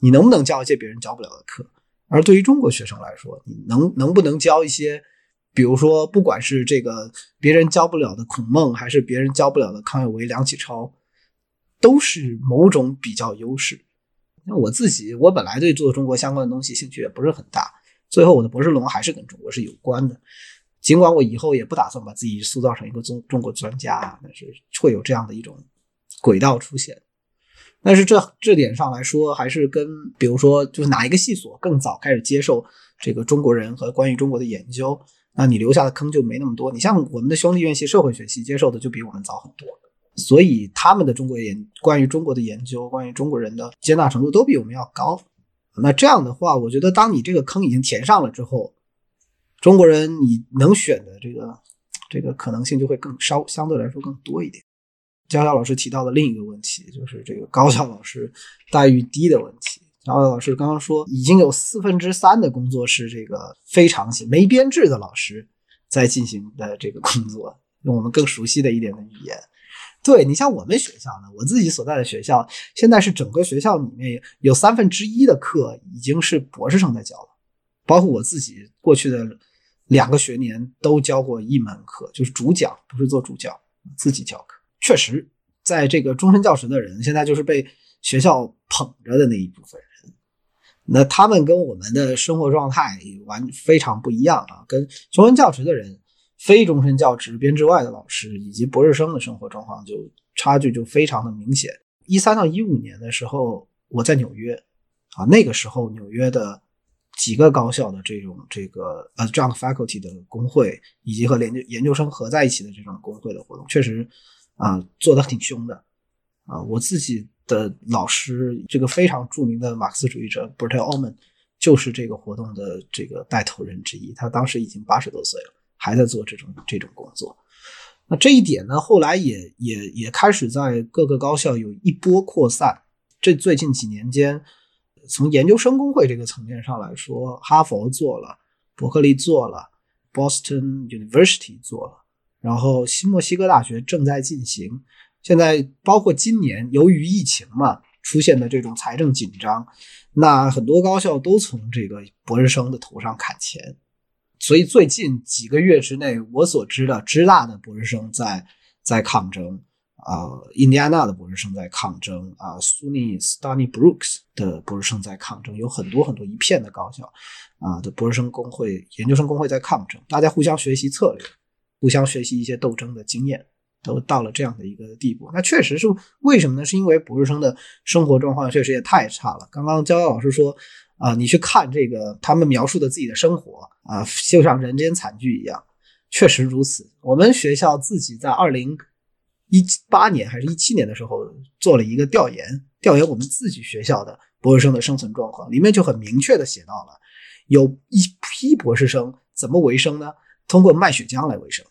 Speaker 2: 你能不能教一些别人教不了的课？而对于中国学生来说，你能能不能教一些，比如说，不管是这个别人教不了的孔孟，还是别人教不了的康有为、梁启超，都是某种比较优势。那我自己，我本来对做中国相关的东西兴趣也不是很大，最后我的博士论文还是跟中国是有关的。尽管我以后也不打算把自己塑造成一个中中国专家，但是会有这样的一种轨道出现。但是这这点上来说，还是跟比如说就是哪一个系所更早开始接受这个中国人和关于中国的研究，那你留下的坑就没那么多。你像我们的兄弟院系社会学系接受的就比我们早很多，所以他们的中国研关于中国的研究，关于中国人的接纳程度都比我们要高。那这样的话，我觉得当你这个坑已经填上了之后，中国人你能选的这个这个可能性就会更稍相对来说更多一点。娇娇老师提到的另一个问题就是这个高校老师待遇低的问题。娇娇老师刚刚说，已经有四分之三的工作是这个非常没编制的老师在进行的这个工作，用我们更熟悉的一点的语言。对你像我们学校呢，我自己所在的学校，现在是整个学校里面有三分之一的课已经是博士生在教了，包括我自己过去的两个学年都教过一门课，就是主讲，不是做助教，自己教课。确实，在这个终身教职的人，现在就是被学校捧着的那一部分人，那他们跟我们的生活状态完非常不一样啊，跟终身教职的人。非终身教职编制外的老师以及博士生的生活状况就差距就非常的明显。一三到一五年的时候，我在纽约，啊，那个时候纽约的几个高校的这种这个呃 adjunct faculty 的工会，以及和研究研究生合在一起的这种工会的活动，确实啊做的挺凶的。啊，我自己的老师，这个非常著名的马克思主义者 Bertil Oman，就是这个活动的这个带头人之一。他当时已经八十多岁了。还在做这种这种工作，那这一点呢，后来也也也开始在各个高校有一波扩散。这最近几年间，从研究生工会这个层面上来说，哈佛做了，伯克利做了，Boston University 做了，然后新墨西哥大学正在进行。现在包括今年由于疫情嘛出现的这种财政紧张，那很多高校都从这个博士生的头上砍钱。所以最近几个月之内，我所知的，芝大的博士生在在抗争，啊，印第安纳的博士生在抗争，啊，SUNY Stony Brooks 的博士生在抗争，有很多很多一片的高校，啊的博士生工会、研究生工会在抗争，大家互相学习策略，互相学习一些斗争的经验，都到了这样的一个地步。那确实是为什么呢？是因为博士生的生活状况确实也太差了。刚刚焦焦老师说。啊，你去看这个，他们描述的自己的生活啊，就像人间惨剧一样，确实如此。我们学校自己在二零一八年还是一七年的时候做了一个调研，调研我们自己学校的博士生的生存状况，里面就很明确的写到了，有一批博士生怎么为生呢？通过卖血浆来为生。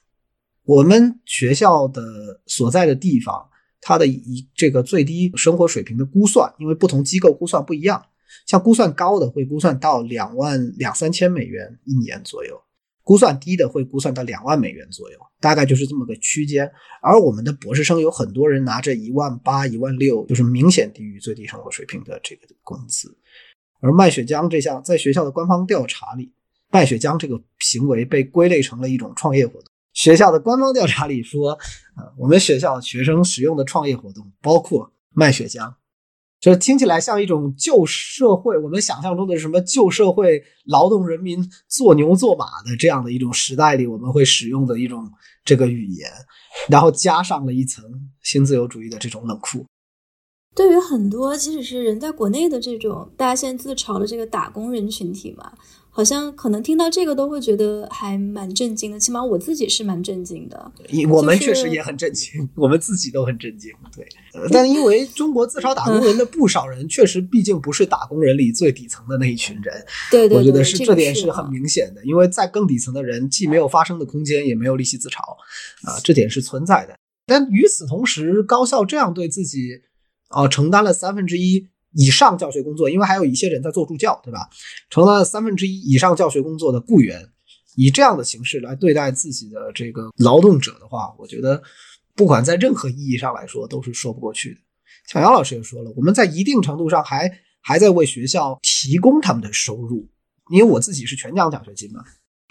Speaker 2: 我们学校的所在的地方，它的一这个最低生活水平的估算，因为不同机构估算不一样。像估算高的会估算到两万两三千美元一年左右，估算低的会估算到两万美元左右，大概就是这么个区间。而我们的博士生有很多人拿着一万八、一万六，就是明显低于最低生活水平的这个工资。而卖血浆这项在学校的官方调查里，卖血浆这个行为被归类成了一种创业活动。学校的官方调查里说，呃，我们学校学生使用的创业活动包括卖血浆。就听起来像一种旧社会，我们想象中的什么旧社会劳动人民做牛做马的这样的一种时代里，我们会使用的一种这个语言，然后加上了一层新自由主义的这种冷酷。
Speaker 4: 对于很多即使是人在国内的这种大家现在自嘲的这个打工人群体嘛。好像可能听到这个都会觉得还蛮震惊的，起码我自己是蛮震惊的。
Speaker 2: 我们确实也很震惊，我们自己都很震惊。对，(laughs) 但因为中国自嘲打工人的不少人，确实毕竟不是打工人里最底层的那一群人。(laughs)
Speaker 4: 对对，
Speaker 2: 我觉得是
Speaker 4: 这
Speaker 2: 点是很明显的，因为在更底层的人，既没有发声的空间，也没有力气自嘲啊，这点是存在的。但与此同时，高校这样对自己啊承担了三分之一。以上教学工作，因为还有一些人在做助教，对吧？成了三分之一以上教学工作的雇员，以这样的形式来对待自己的这个劳动者的话，我觉得，不管在任何意义上来说，都是说不过去的。小杨老师也说了，我们在一定程度上还还在为学校提供他们的收入，因为我自己是全奖奖学金嘛，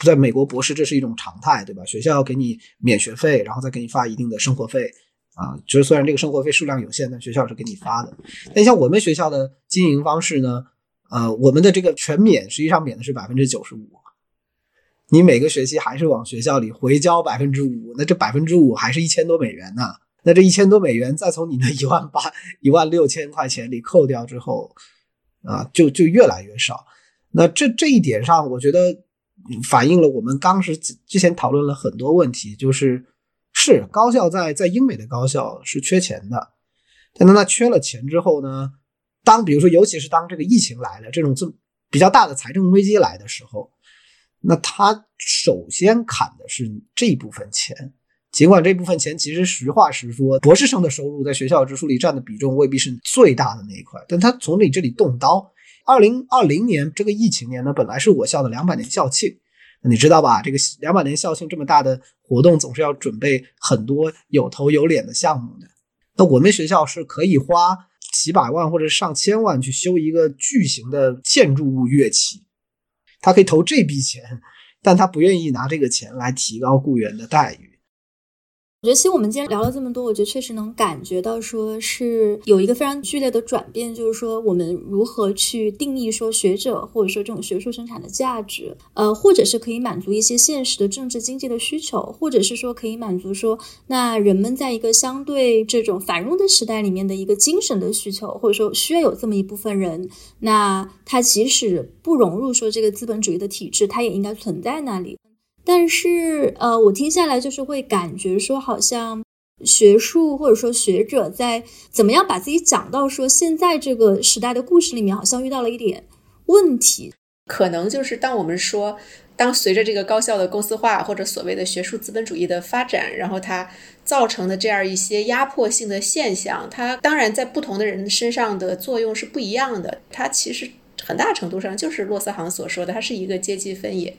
Speaker 2: 在美国博士这是一种常态，对吧？学校要给你免学费，然后再给你发一定的生活费。啊，就是虽然这个生活费数量有限，但学校是给你发的。但像我们学校的经营方式呢，呃，我们的这个全免实际上免的是百分之九十五，你每个学期还是往学校里回交百分之五，那这百分之五还是一千多美元呢。那这一千多美元再从你的一万八、一万六千块钱里扣掉之后，啊，就就越来越少。那这这一点上，我觉得反映了我们当时之前讨论了很多问题，就是是高校在在英美的高校是缺钱的，但那缺了钱之后呢，当比如说尤其是当这个疫情来了，这种这比较大的财政危机来的时候，那他首先砍的是这一部分钱。尽管这部分钱其实实话实说，博士生的收入在学校支出里占的比重未必是最大的那一块，但他从你这里动刀。二零二零年这个疫情年呢，本来是我校的两百年校庆，你知道吧？这个两百年校庆这么大的活动，总是要准备很多有头有脸的项目的。那我们学校是可以花几百万或者上千万去修一个巨型的建筑物乐器，他可以投这笔钱，但他不愿意拿这个钱来提高雇员的待遇。
Speaker 4: 我觉得，其实我们今天聊了这么多，我觉得确实能感觉到，说是有一个非常剧烈的转变，就是说我们如何去定义说学者或者说这种学术生产的价值，呃，或者是可以满足一些现实的政治经济的需求，或者是说可以满足说那人们在一个相对这种繁荣的时代里面的一个精神的需求，或者说需要有这么一部分人，那他即使不融入说这个资本主义的体制，他也应该存在那里。但是，呃，我听下来就是会感觉说，好像学术或者说学者在怎么样把自己讲到说现在这个时代的故事里面，好像遇到了一点问题。
Speaker 1: 可能就是当我们说，当随着这个高校的公司化或者所谓的学术资本主义的发展，然后它造成的这样一些压迫性的现象，它当然在不同的人身上的作用是不一样的。它其实很大程度上就是洛斯行所说的，它是一个阶级分野。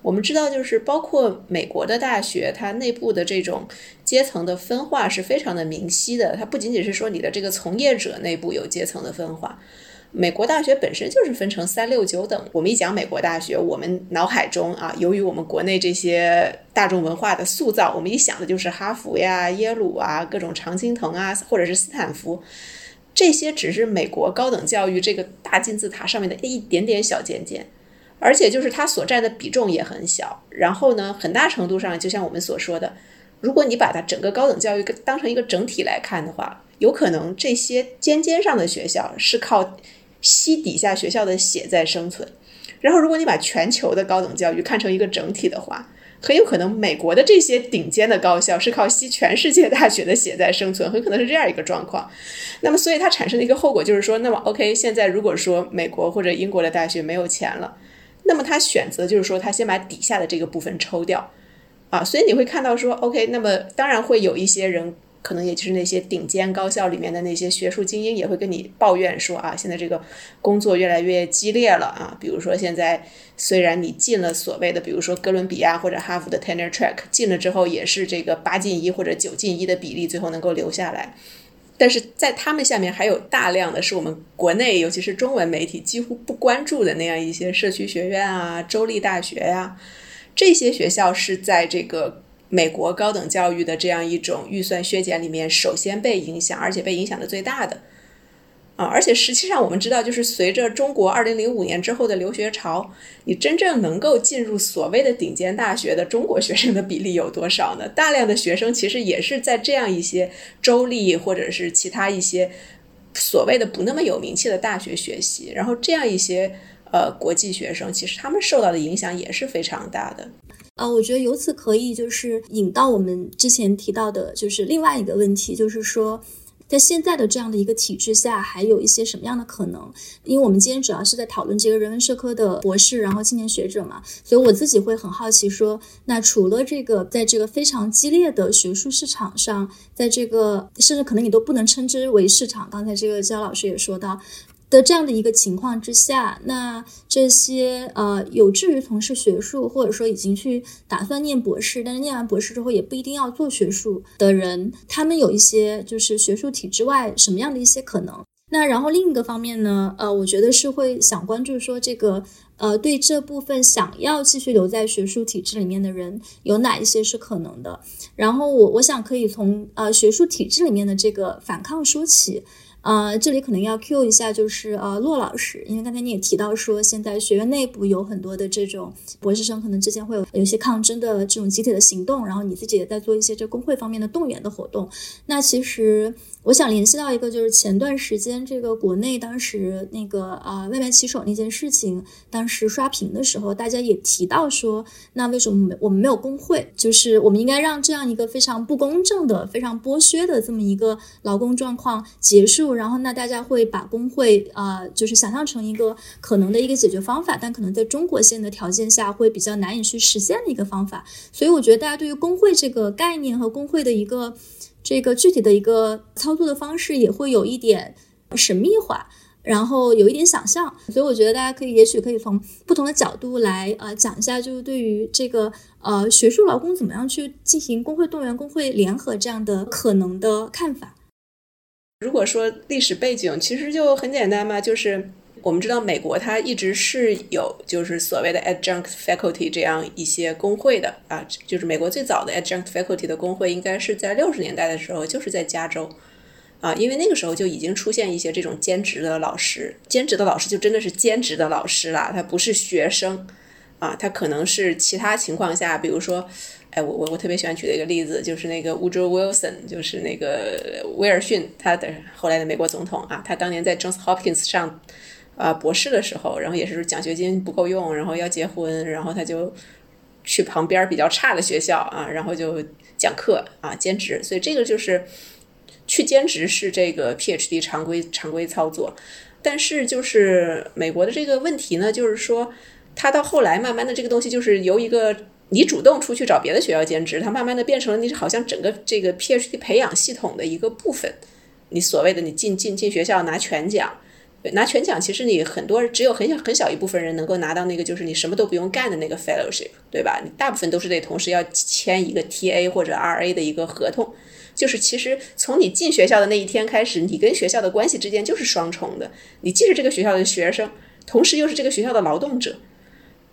Speaker 1: 我们知道，就是包括美国的大学，它内部的这种阶层的分化是非常的明晰的。它不仅仅是说你的这个从业者内部有阶层的分化，美国大学本身就是分成三六九等。我们一讲美国大学，我们脑海中啊，由于我们国内这些大众文化的塑造，我们一想的就是哈佛呀、耶鲁啊、各种常青藤啊，或者是斯坦福，这些只是美国高等教育这个大金字塔上面的一点点小尖尖。而且就是它所占的比重也很小，然后呢，很大程度上就像我们所说的，如果你把它整个高等教育当成一个整体来看的话，有可能这些尖尖上的学校是靠吸底下学校的血在生存，然后如果你把全球的高等教育看成一个整体的话，很有可能美国的这些顶尖的高校是靠吸全世界大学的血在生存，很可能是这样一个状况。那么，所以它产生的一个后果就是说，那么 OK，现在如果说美国或者英国的大学没有钱了。那么他选择就是说，他先把底下的这个部分抽掉，啊，所以你会看到说，OK，那么当然会有一些人，可能也就是那些顶尖高校里面的那些学术精英，也会跟你抱怨说啊，现在这个工作越来越激烈了啊，比如说现在虽然你进了所谓的，比如说哥伦比亚或者哈佛的 tenure track，进了之后也是这个八进一或者九进一的比例，最后能够留下来。但是在他们下面还有大量的是我们国内，尤其是中文媒体几乎不关注的那样一些社区学院啊、州立大学呀，这些学校是在这个美国高等教育的这样一种预算削减里面首先被影响，而且被影响的最大的。啊，而且实际上我们知道，就是随着中国二零零五年之后的留学潮，你真正能够进入所谓的顶尖大学的中国学生的比例有多少呢？大量的学生其实也是在这样一些州立或者是其他一些所谓的不那么有名气的大学学习，然后这样一些呃国际学生，其实他们受到的影响也是非常大的。
Speaker 4: 呃，我觉得由此可以就是引到我们之前提到的，就是另外一个问题，就是说。在现在的这样的一个体制下，还有一些什么样的可能？因为我们今天主要是在讨论这个人文社科的博士，然后青年学者嘛，所以我自己会很好奇，说那除了这个，在这个非常激烈的学术市场上，在这个甚至可能你都不能称之为市场，刚才这个焦老师也说到。的这样的一个情况之下，那这些呃有志于从事学术，或者说已经去打算念博士，但是念完博士之后也不一定要做学术的人，他们有一些就是学术体制外什么样的一些可能？那然后另一个方面呢，呃，我觉得是会想关注说这个呃对这部分想要继续留在学术体制里面的人有哪一些是可能的？然后我我想可以从呃学术体制里面的这个反抗说起。呃，这里可能要 Q 一下，就是呃，骆老师，因为刚才你也提到说，现在学院内部有很多的这种博士生，可能之间会有有一些抗争的这种集体的行动，然后你自己也在做一些这工会方面的动员的活动。那其实我想联系到一个，就是前段时间这个国内当时那个啊外卖骑手那件事情，当时刷屏的时候，大家也提到说，那为什么没我们没有工会？就是我们应该让这样一个非常不公正的、非常剥削的这么一个劳工状况结束。然后，那大家会把工会啊，就是想象成一个可能的一个解决方法，但可能在中国现在的条件下会比较难以去实现的一个方法。所以，我觉得大家对于工会这个概念和工会的一个这个具体的一个操作的方式，也会有一点神秘化，然后有一点想象。所以，我觉得大家可以，也许可以从不同的角度来呃讲一下，就是对于这个呃学术劳工怎么样去进行工会动员、工会联合这样的可能的看法。
Speaker 1: 如果说历史背景，其实就很简单嘛，就是我们知道美国它一直是有就是所谓的 adjunct faculty 这样一些工会的啊，就是美国最早的 adjunct faculty 的工会应该是在六十年代的时候，就是在加州啊，因为那个时候就已经出现一些这种兼职的老师，兼职的老师就真的是兼职的老师啦，他不是学生啊，他可能是其他情况下，比如说。哎，我我我特别喜欢举的一个例子，就是那个 Woodrow Wilson，就是那个威尔逊，他的后来的美国总统啊，他当年在 Johns Hopkins 上啊博士的时候，然后也是奖学金不够用，然后要结婚，然后他就去旁边比较差的学校啊，然后就讲课啊兼职，所以这个就是去兼职是这个 PhD 常规常规操作，但是就是美国的这个问题呢，就是说他到后来慢慢的这个东西就是由一个。你主动出去找别的学校兼职，它慢慢的变成了你好像整个这个 PhD 培养系统的一个部分。你所谓的你进进进学校拿全奖，拿全奖，其实你很多只有很小很小一部分人能够拿到那个就是你什么都不用干的那个 fellowship，对吧？你大部分都是得同时要签一个 TA 或者 RA 的一个合同。就是其实从你进学校的那一天开始，你跟学校的关系之间就是双重的。你既是这个学校的学生，同时又是这个学校的劳动者。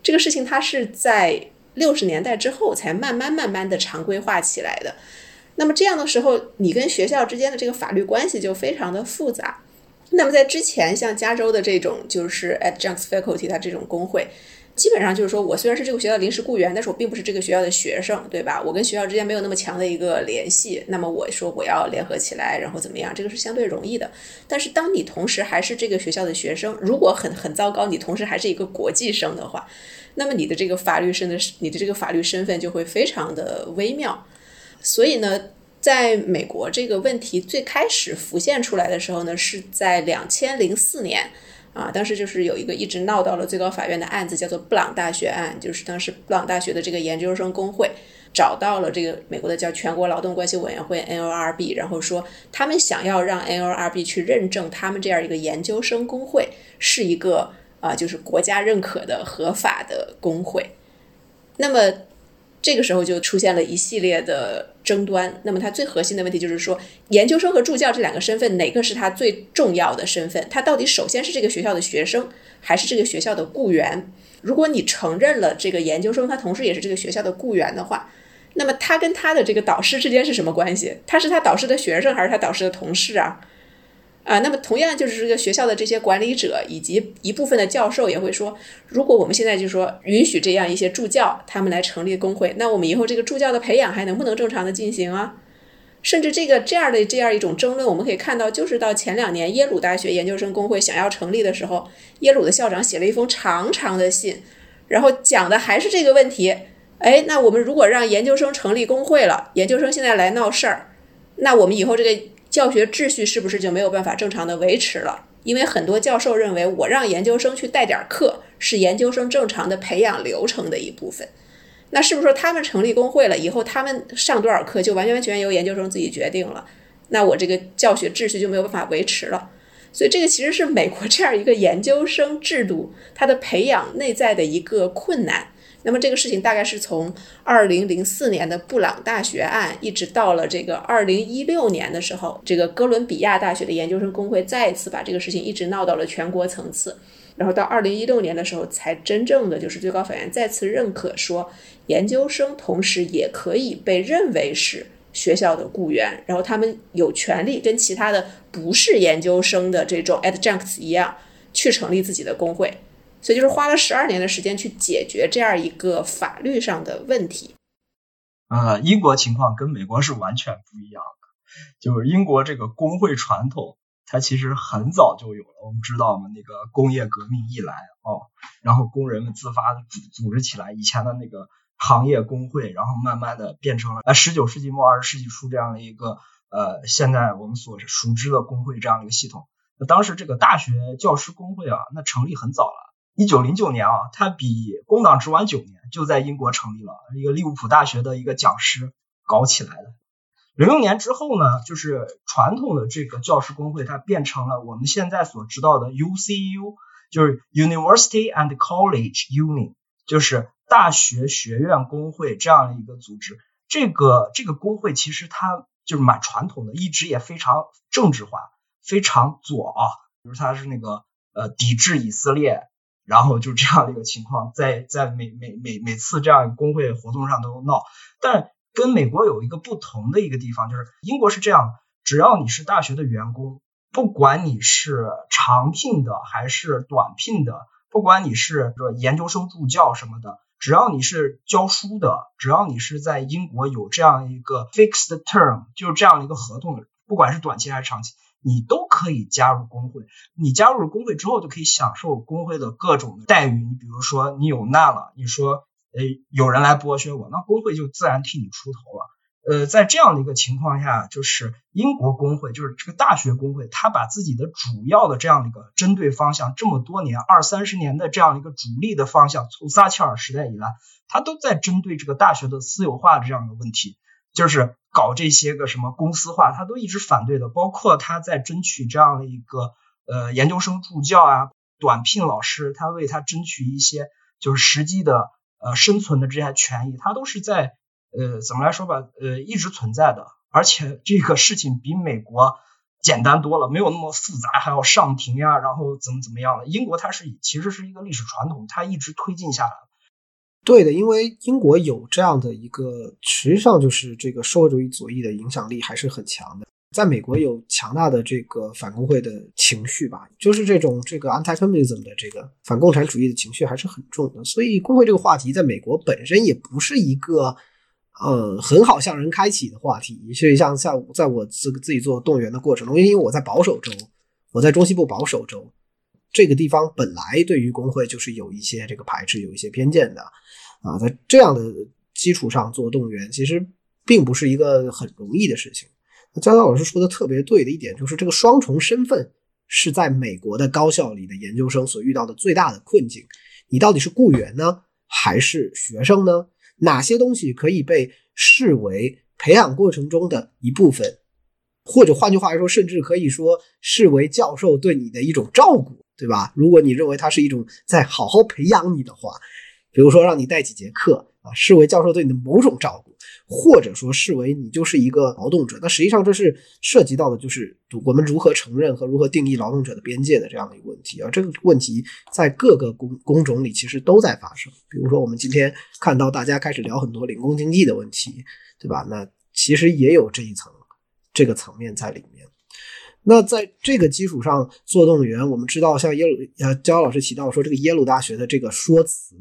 Speaker 1: 这个事情它是在。六十年代之后才慢慢慢慢的常规化起来的，那么这样的时候，你跟学校之间的这个法律关系就非常的复杂。那么在之前，像加州的这种就是 adjunct faculty 它这种工会，基本上就是说我虽然是这个学校临时雇员，但是我并不是这个学校的学生，对吧？我跟学校之间没有那么强的一个联系。那么我说我要联合起来，然后怎么样？这个是相对容易的。但是当你同时还是这个学校的学生，如果很很糟糕，你同时还是一个国际生的话。那么你的这个法律身的，你的这个法律身份就会非常的微妙。所以呢，在美国这个问题最开始浮现出来的时候呢，是在两千零四年啊，当时就是有一个一直闹到了最高法院的案子，叫做布朗大学案，就是当时布朗大学的这个研究生工会找到了这个美国的叫全国劳动关系委员会 NLRB，然后说他们想要让 NLRB 去认证他们这样一个研究生工会是一个。啊，就是国家认可的合法的工会，那么这个时候就出现了一系列的争端。那么它最核心的问题就是说，研究生和助教这两个身份，哪个是他最重要的身份？他到底首先是这个学校的学生，还是这个学校的雇员？如果你承认了这个研究生，他同时也是这个学校的雇员的话，那么他跟他的这个导师之间是什么关系？他是他导师的学生，还是他导师的同事啊？啊，那么同样就是这个学校的这些管理者以及一部分的教授也会说，如果我们现在就说允许这样一些助教他们来成立工会，那我们以后这个助教的培养还能不能正常的进行啊？甚至这个这样的这样一种争论，我们可以看到，就是到前两年耶鲁大学研究生工会想要成立的时候，耶鲁的校长写了一封长长的信，然后讲的还是这个问题。哎，那我们如果让研究生成立工会了，研究生现在来闹事儿，那我们以后这个。教学秩序是不是就没有办法正常的维持了？因为很多教授认为，我让研究生去带点课，是研究生正常的培养流程的一部分。那是不是说他们成立工会了以后，他们上多少课就完完全全由研究生自己决定了？那我这个教学秩序就没有办法维持了。所以这个其实是美国这样一个研究生制度它的培养内在的一个困难。那么这个事情大概是从二零零四年的布朗大学案，一直到了这个二零一六年的时候，这个哥伦比亚大学的研究生工会再一次把这个事情一直闹到了全国层次，然后到二零一六年的时候，才真正的就是最高法院再次认可说，研究生同时也可以被认为是学校的雇员，然后他们有权利跟其他的不是研究生的这种 adjuncts 一样，去成立自己的工会。所以就是花了十二年的时间去解决这样一个法律上的问题。
Speaker 3: 呃，英国情况跟美国是完全不一样的，就是英国这个工会传统，它其实很早就有了。我们知道嘛，那个工业革命一来哦，然后工人们自发组组织起来，以前的那个行业工会，然后慢慢的变成了呃十九世纪末二十世纪初这样的一个呃现在我们所熟知的工会这样的一个系统。那当时这个大学教师工会啊，那成立很早了。一九零九年啊，他比工党只晚九年，就在英国成立了一个利物浦大学的一个讲师搞起来的。零六年之后呢，就是传统的这个教师工会，它变成了我们现在所知道的 UCU，就是 University and College Union，就是大学学院工会这样的一个组织。这个这个工会其实它就是蛮传统的，一直也非常政治化，非常左啊，比如它是那个呃抵制以色列。然后就这样的一个情况，在在每每每每次这样工会活动上都闹，但跟美国有一个不同的一个地方，就是英国是这样，只要你是大学的员工，不管你是长聘的还是短聘的，不管你是说研究生助教什么的，只要你是教书的，只要你是在英国有这样一个 fixed term，就是这样的一个合同，不管是短期还是长期。你都可以加入工会，你加入了工会之后，就可以享受工会的各种待遇。你比如说，你有难了，你说，呃，有人来剥削我，那工会就自然替你出头了。呃，在这样的一个情况下，就是英国工会，就是这个大学工会，他把自己的主要的这样的一个针对方向，这么多年二三十年的这样一个主力的方向，从撒切尔时代以来，他都在针对这个大学的私有化这样的问题。就是搞这些个什么公司化，他都一直反对的，包括他在争取这样的一个呃研究生助教啊、短聘老师，他为他争取一些就是实际的呃生存的这些权益，他都是在呃怎么来说吧，呃一直存在的，而且这个事情比美国简单多了，没有那么复杂，还要上庭呀，然后怎么怎么样的。英国它是其实是一个历史传统，它一直推进下来。
Speaker 2: 对的，因为英国有这样的一个，实际上就是这个社会主义左翼的影响力还是很强的。在美国有强大的这个反工会的情绪吧，就是这种这个 anti-communism 的这个反共产主义的情绪还是很重的。所以工会这个话题在美国本身也不是一个呃很好向人开启的话题。所以像像在我自自己做动员的过程中，因为我在保守州，我在中西部保守州。这个地方本来对于工会就是有一些这个排斥，有一些偏见的，啊，在这样的基础上做动员，其实并不是一个很容易的事情。那焦涛老师说的特别对的一点就是，这个双重身份是在美国的高校里的研究生所遇到的最大的困境。你到底是雇员呢，还是学生呢？哪些东西可以被视为培养过程中的一部分，或者换句话来说，甚至可以说视为教授对你的一种照顾？对吧？如果你认为它是一种在好好培养你的话，比如说让你带几节课啊，视为教授对你的某种照顾，或者说视为你就是一个劳动者，那实际上这是涉及到的就是我们如何承认和如何定义劳动者的边界的这样的一个问题啊。这个问题在各个工工种里其实都在发生。比如说我们今天看到大家开始聊很多领工经济的问题，对吧？那其实也有这一层这个层面在里面。那在这个基础上做动员，我们知道，像耶鲁呃焦老师提到说，这个耶鲁大学的这个说辞，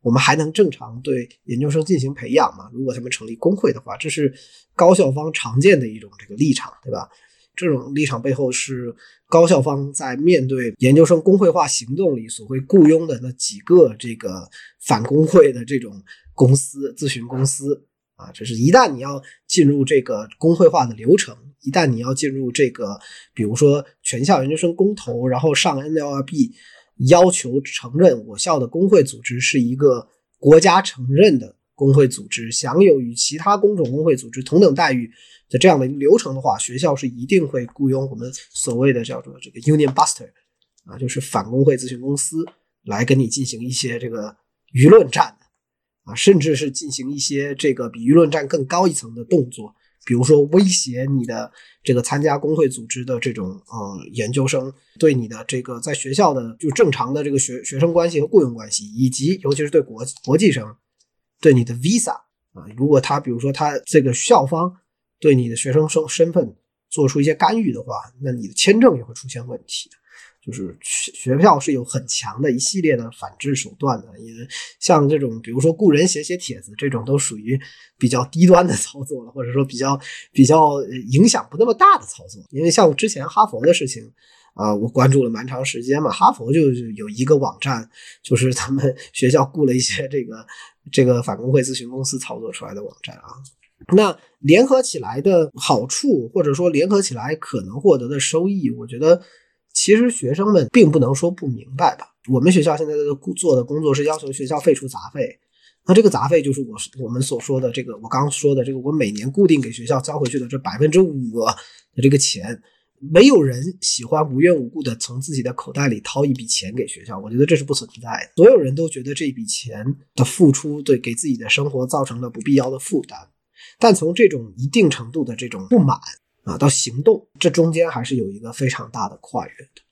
Speaker 2: 我们还能正常对研究生进行培养吗？如果他们成立工会的话，这是高校方常见的一种这个立场，对吧？这种立场背后是高校方在面对研究生工会化行动里所会雇佣的那几个这个反工会的这种公司咨询公司啊，这是一旦你要进入这个工会化的流程。一旦你要进入这个，比如说全校研究生公投，然后上 NLRB，要求承认我校的工会组织是一个国家承认的工会组织，享有与其他工种工会组织同等待遇的这样的一个流程的话，学校是一定会雇佣我们所谓的叫做这个 Union Buster，啊，就是反工会咨询公司来跟你进行一些这个舆论战甚至是进行一些这个比舆论战更高一层的动作。比如说威胁你的这个参加工会组织的这种呃研究生，对你的这个在学校的就正常的这个学学生关系和雇佣关系，以及尤其是对国国际生，对你的 visa 啊，如果他比如说他这个校方对你的学生身身份做出一些干预的话，那你的签证也会出现问题。就是学学校是有很强的一系列的反制手段的，因为像这种，比如说雇人写写帖子这种，都属于比较低端的操作了，或者说比较比较影响不那么大的操作。因为像之前哈佛的事情啊，我关注了蛮长时间嘛，哈佛就有一个网站，就是他们 (laughs) 学校雇了一些这个这个反工会咨询公司操作出来的网站啊。那联合起来的好处，或者说联合起来可能获得的收益，我觉得。其实学生们并不能说不明白吧？我们学校现在的做的工作是要求学校废除杂费，那这个杂费就是我我们所说的这个，我刚刚说的这个，我每年固定给学校交回去的这百分之五的这个钱，没有人喜欢无缘无故的从自己的口袋里掏一笔钱给学校，我觉得这是不存在的。所有人都觉得这笔钱的付出对给自己的生活造成了不必要的负担，但从这种一定程度的这种不满。啊，到行动，这中间还是有一个非常大的跨越的。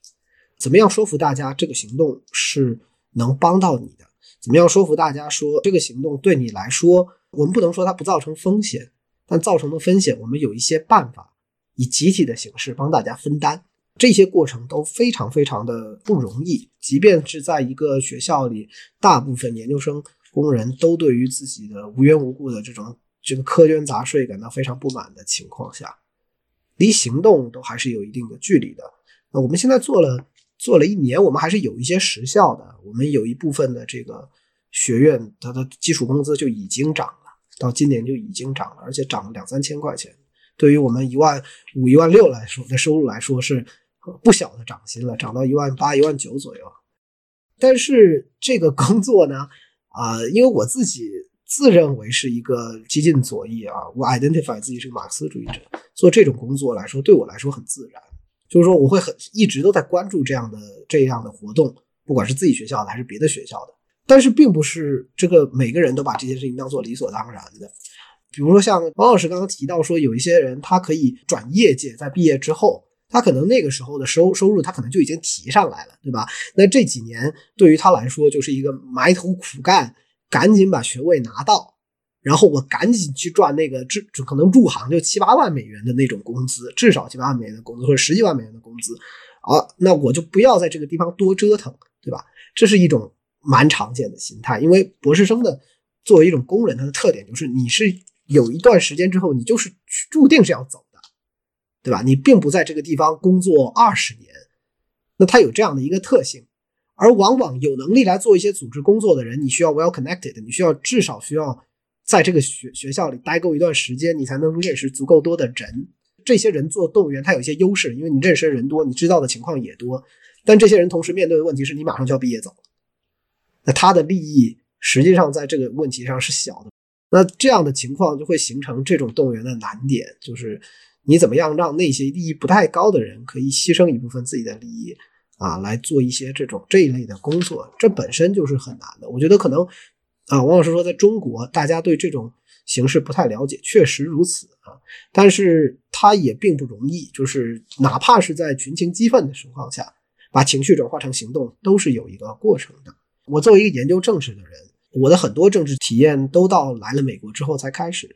Speaker 2: 怎么样说服大家这个行动是能帮到你的？怎么样说服大家说这个行动对你来说，我们不能说它不造成风险，但造成的风险，我们有一些办法以集体的形式帮大家分担。这些过程都非常非常的不容易，即便是在一个学校里，大部分研究生工人都对于自己的无缘无故的这种这个苛捐杂税感到非常不满的情况下。离行动都还是有一定的距离的。那我们现在做了做了一年，我们还是有一些实效的。我们有一部分的这个学院，它的基础工资就已经涨了，到今年就已经涨了，而且涨了两三千块钱。对于我们一万五、一万六来说的收入来说，是不小的涨薪了，涨到一万八、一万九左右。但是这个工作呢，啊，因为我自己。自认为是一个激进左翼啊，我 identify 自己是个马克思主义者，做这种工作来说，对我来说很自然。就是说，我会很一直都在关注这样的这样的活动，不管是自己学校的还是别的学校的。但是，并不是这个每个人都把这件事情当做理所当然的。比如说，像王老师刚刚提到说，有一些人他可以转业界，在毕业之后，他可能那个时候的收收入他可能就已经提上来了，对吧？那这几年对于他来说，就是一个埋头苦干。赶紧把学位拿到，然后我赶紧去赚那个至可能入行就七八万美元的那种工资，至少七八万美元的工资或者十几万美元的工资啊，那我就不要在这个地方多折腾，对吧？这是一种蛮常见的心态，因为博士生的作为一种工人，他的特点就是你是有一段时间之后，你就是注定是要走的，对吧？你并不在这个地方工作二十年，那他有这样的一个特性。而往往有能力来做一些组织工作的人，你需要 well connected，你需要至少需要在这个学学校里待够一段时间，你才能认识足够多的人。这些人做动物园，他有一些优势，因为你认识的人多，你知道的情况也多。但这些人同时面对的问题是你马上就要毕业走，那他的利益实际上在这个问题上是小的。那这样的情况就会形成这种动物园的难点，就是你怎么样让那些利益不太高的人可以牺牲一部分自己的利益。啊，来做一些这种这一类的工作，这本身就是很难的。我觉得可能，啊，王老师说，在中国大家对这种形式不太了解，确实如此啊。但是它也并不容易，就是哪怕是在群情激愤的情况下，把情绪转化成行动，都是有一个过程的。我作为一个研究政治的人，我的很多政治体验都到来了美国之后才开始，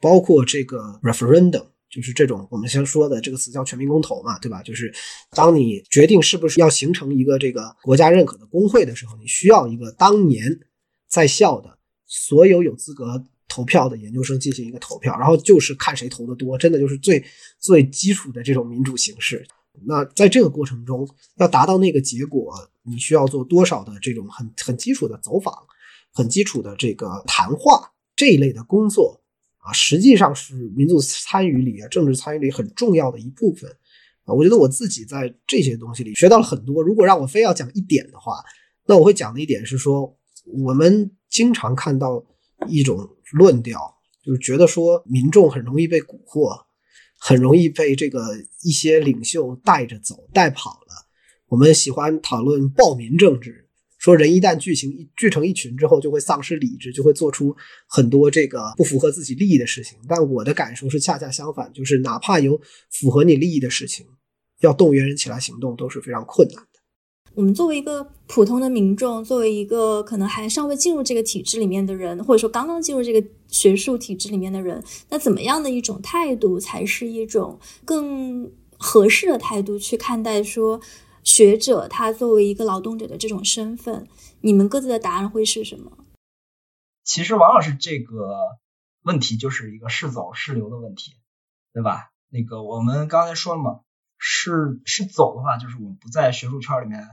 Speaker 2: 包括这个 referendum。就是这种我们先说的这个词叫全民公投嘛，对吧？就是当你决定是不是要形成一个这个国家认可的工会的时候，你需要一个当年在校的所有有资格投票的研究生进行一个投票，然后就是看谁投的多，真的就是最最基础的这种民主形式。那在这个过程中，要达到那个结果，你需要做多少的这种很很基础的走访、很基础的这个谈话这一类的工作。啊，实际上是民族参与里啊，政治参与里很重要的一部分啊。我觉得我自己在这些东西里学到了很多。如果让我非要讲一点的话，那我会讲的一点是说，我们经常看到一种论调，就是觉得说民众很容易被蛊惑，很容易被这个一些领袖带着走、带跑了。我们喜欢讨论暴民政治。说人一旦聚情聚成一群之后，就会丧失理智，就会做出很多这个不符合自己利益的事情。但我的感受是恰恰相反，就是哪怕有符合你利益的事情，要动员人起来行动都是非常困难的。
Speaker 4: 我们作为一个普通的民众，作为一个可能还尚未进入这个体制里面的人，或者说刚刚进入这个学术体制里面的人，那怎么样的一种态度才是一种更合适的态度去看待说学者他作为一个劳动者的这种身份？你们各自的答案会是什么？
Speaker 3: 其实王老师这个问题就是一个是走是留的问题，对吧？那个我们刚才说了嘛。是是走的话，就是我们不在学术圈里面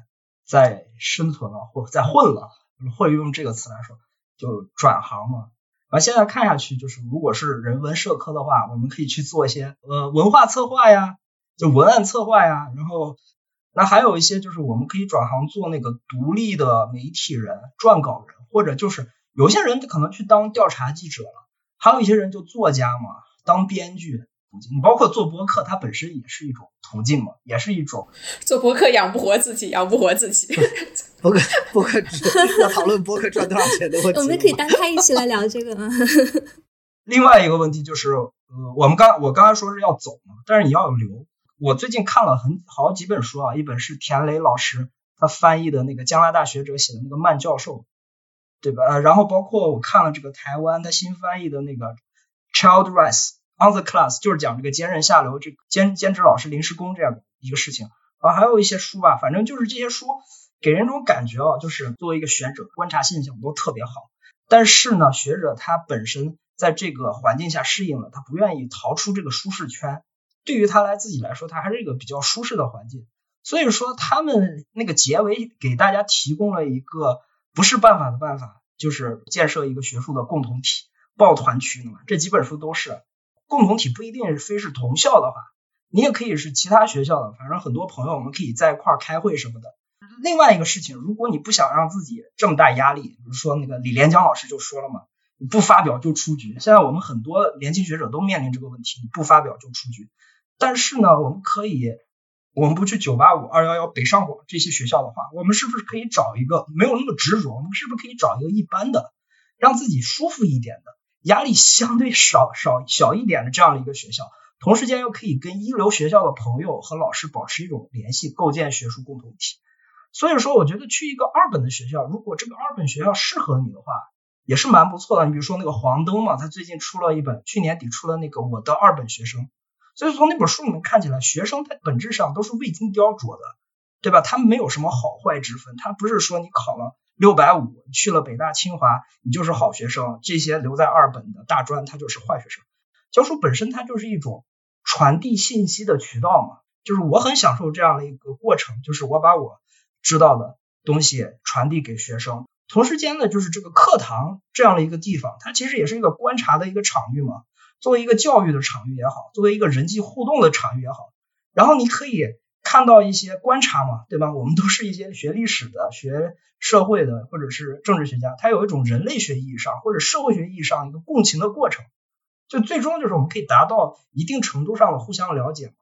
Speaker 3: 再生存了，或再混了，或者用这个词来说，就转行嘛。而现在看下去，就是如果是人文社科的话，我们可以去做一些呃文化策划呀，就文案策划呀。然后那还有一些就是我们可以转行做那个独立的媒体人、撰稿人，或者就是有些人可能去当调查记者了，还有一些人就作家嘛，当编剧。你包括做博客，它本身也是一种途径嘛，也是一种
Speaker 1: 做博客养不活自己，养不活自己。(laughs)
Speaker 2: 博客博客 (laughs) 要讨论博客赚多少钱的问题，
Speaker 4: 我们可以单开一期来聊这个啊。(laughs)
Speaker 3: 另外一个问题就是，呃，我们刚我刚才说是要走嘛，但是你要有留。我最近看了很好几本书啊，一本是田雷老师他翻译的那个加拿大学者写的那个曼教授，对吧？然后包括我看了这个台湾他新翻译的那个 child rise。On the class 就是讲这个兼任下流，这兼兼职老师临时工这样一个事情啊，还有一些书吧，反正就是这些书给人一种感觉啊，就是作为一个学者观察现象都特别好。但是呢，学者他本身在这个环境下适应了，他不愿意逃出这个舒适圈。对于他来自己来说，他还是一个比较舒适的环境。所以说，他们那个结尾给大家提供了一个不是办法的办法，就是建设一个学术的共同体，抱团取暖。这几本书都是。共同体不一定是非是同校的话，你也可以是其他学校的，反正很多朋友我们可以在一块儿开会什么的。另外一个事情，如果你不想让自己这么大压力，比如说那个李连江老师就说了嘛，你不发表就出局。现在我们很多年轻学者都面临这个问题，你不发表就出局。但是呢，我们可以，我们不去九八五、二幺幺、北上广这些学校的话，我们是不是可以找一个没有那么执着？我们是不是可以找一个一般的，让自己舒服一点的？压力相对少少小一点的这样的一个学校，同时间又可以跟一流学校的朋友和老师保持一种联系，构建学术共同体。所以说，我觉得去一个二本的学校，如果这个二本学校适合你的话，也是蛮不错的。你比如说那个黄灯嘛，他最近出了一本，去年底出了那个《我的二本学生》。所以从那本书里面看起来，学生他本质上都是未经雕琢的，对吧？他没有什么好坏之分，他不是说你考了。六百五去了北大清华，你就是好学生；这些留在二本的大专，他就是坏学生。教书本身它就是一种传递信息的渠道嘛，就是我很享受这样的一个过程，就是我把我知道的东西传递给学生。同时间呢，就是这个课堂这样的一个地方，它其实也是一个观察的一个场域嘛。作为一个教育的场域也好，作为一个人际互动的场域也好，然后你可以。看到一些观察嘛，对吧？我们都是一些学历史的、学社会的，或者是政治学家，他有一种人类学意义上或者社会学意义上一个共情的过程，就最终就是我们可以达到一定程度上的互相了解嘛。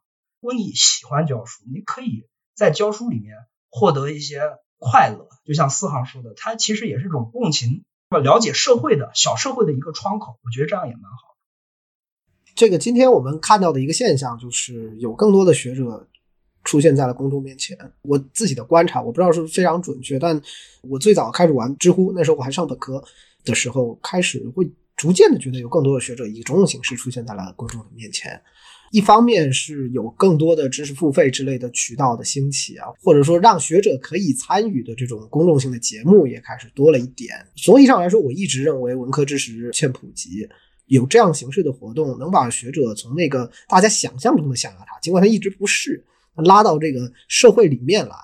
Speaker 3: 如果你喜欢教书，你可以在教书里面获得一些快乐，就像四行说的，它其实也是一种共情了解社会的小社会的一个窗口。我觉得这样也蛮好。
Speaker 2: 这个今天我们看到的一个现象就是有更多的学者。出现在了公众面前。我自己的观察，我不知道是不是非常准确，但我最早开始玩知乎，那时候我还上本科的时候，开始会逐渐的觉得有更多的学者以种种形式出现在了公众的面前。一方面是有更多的知识付费之类的渠道的兴起啊，或者说让学者可以参与的这种公众性的节目也开始多了一点。总体上来说，我一直认为文科知识欠普及，有这样形式的活动能把学者从那个大家想象中的象牙塔，尽管他一直不是。拉到这个社会里面来，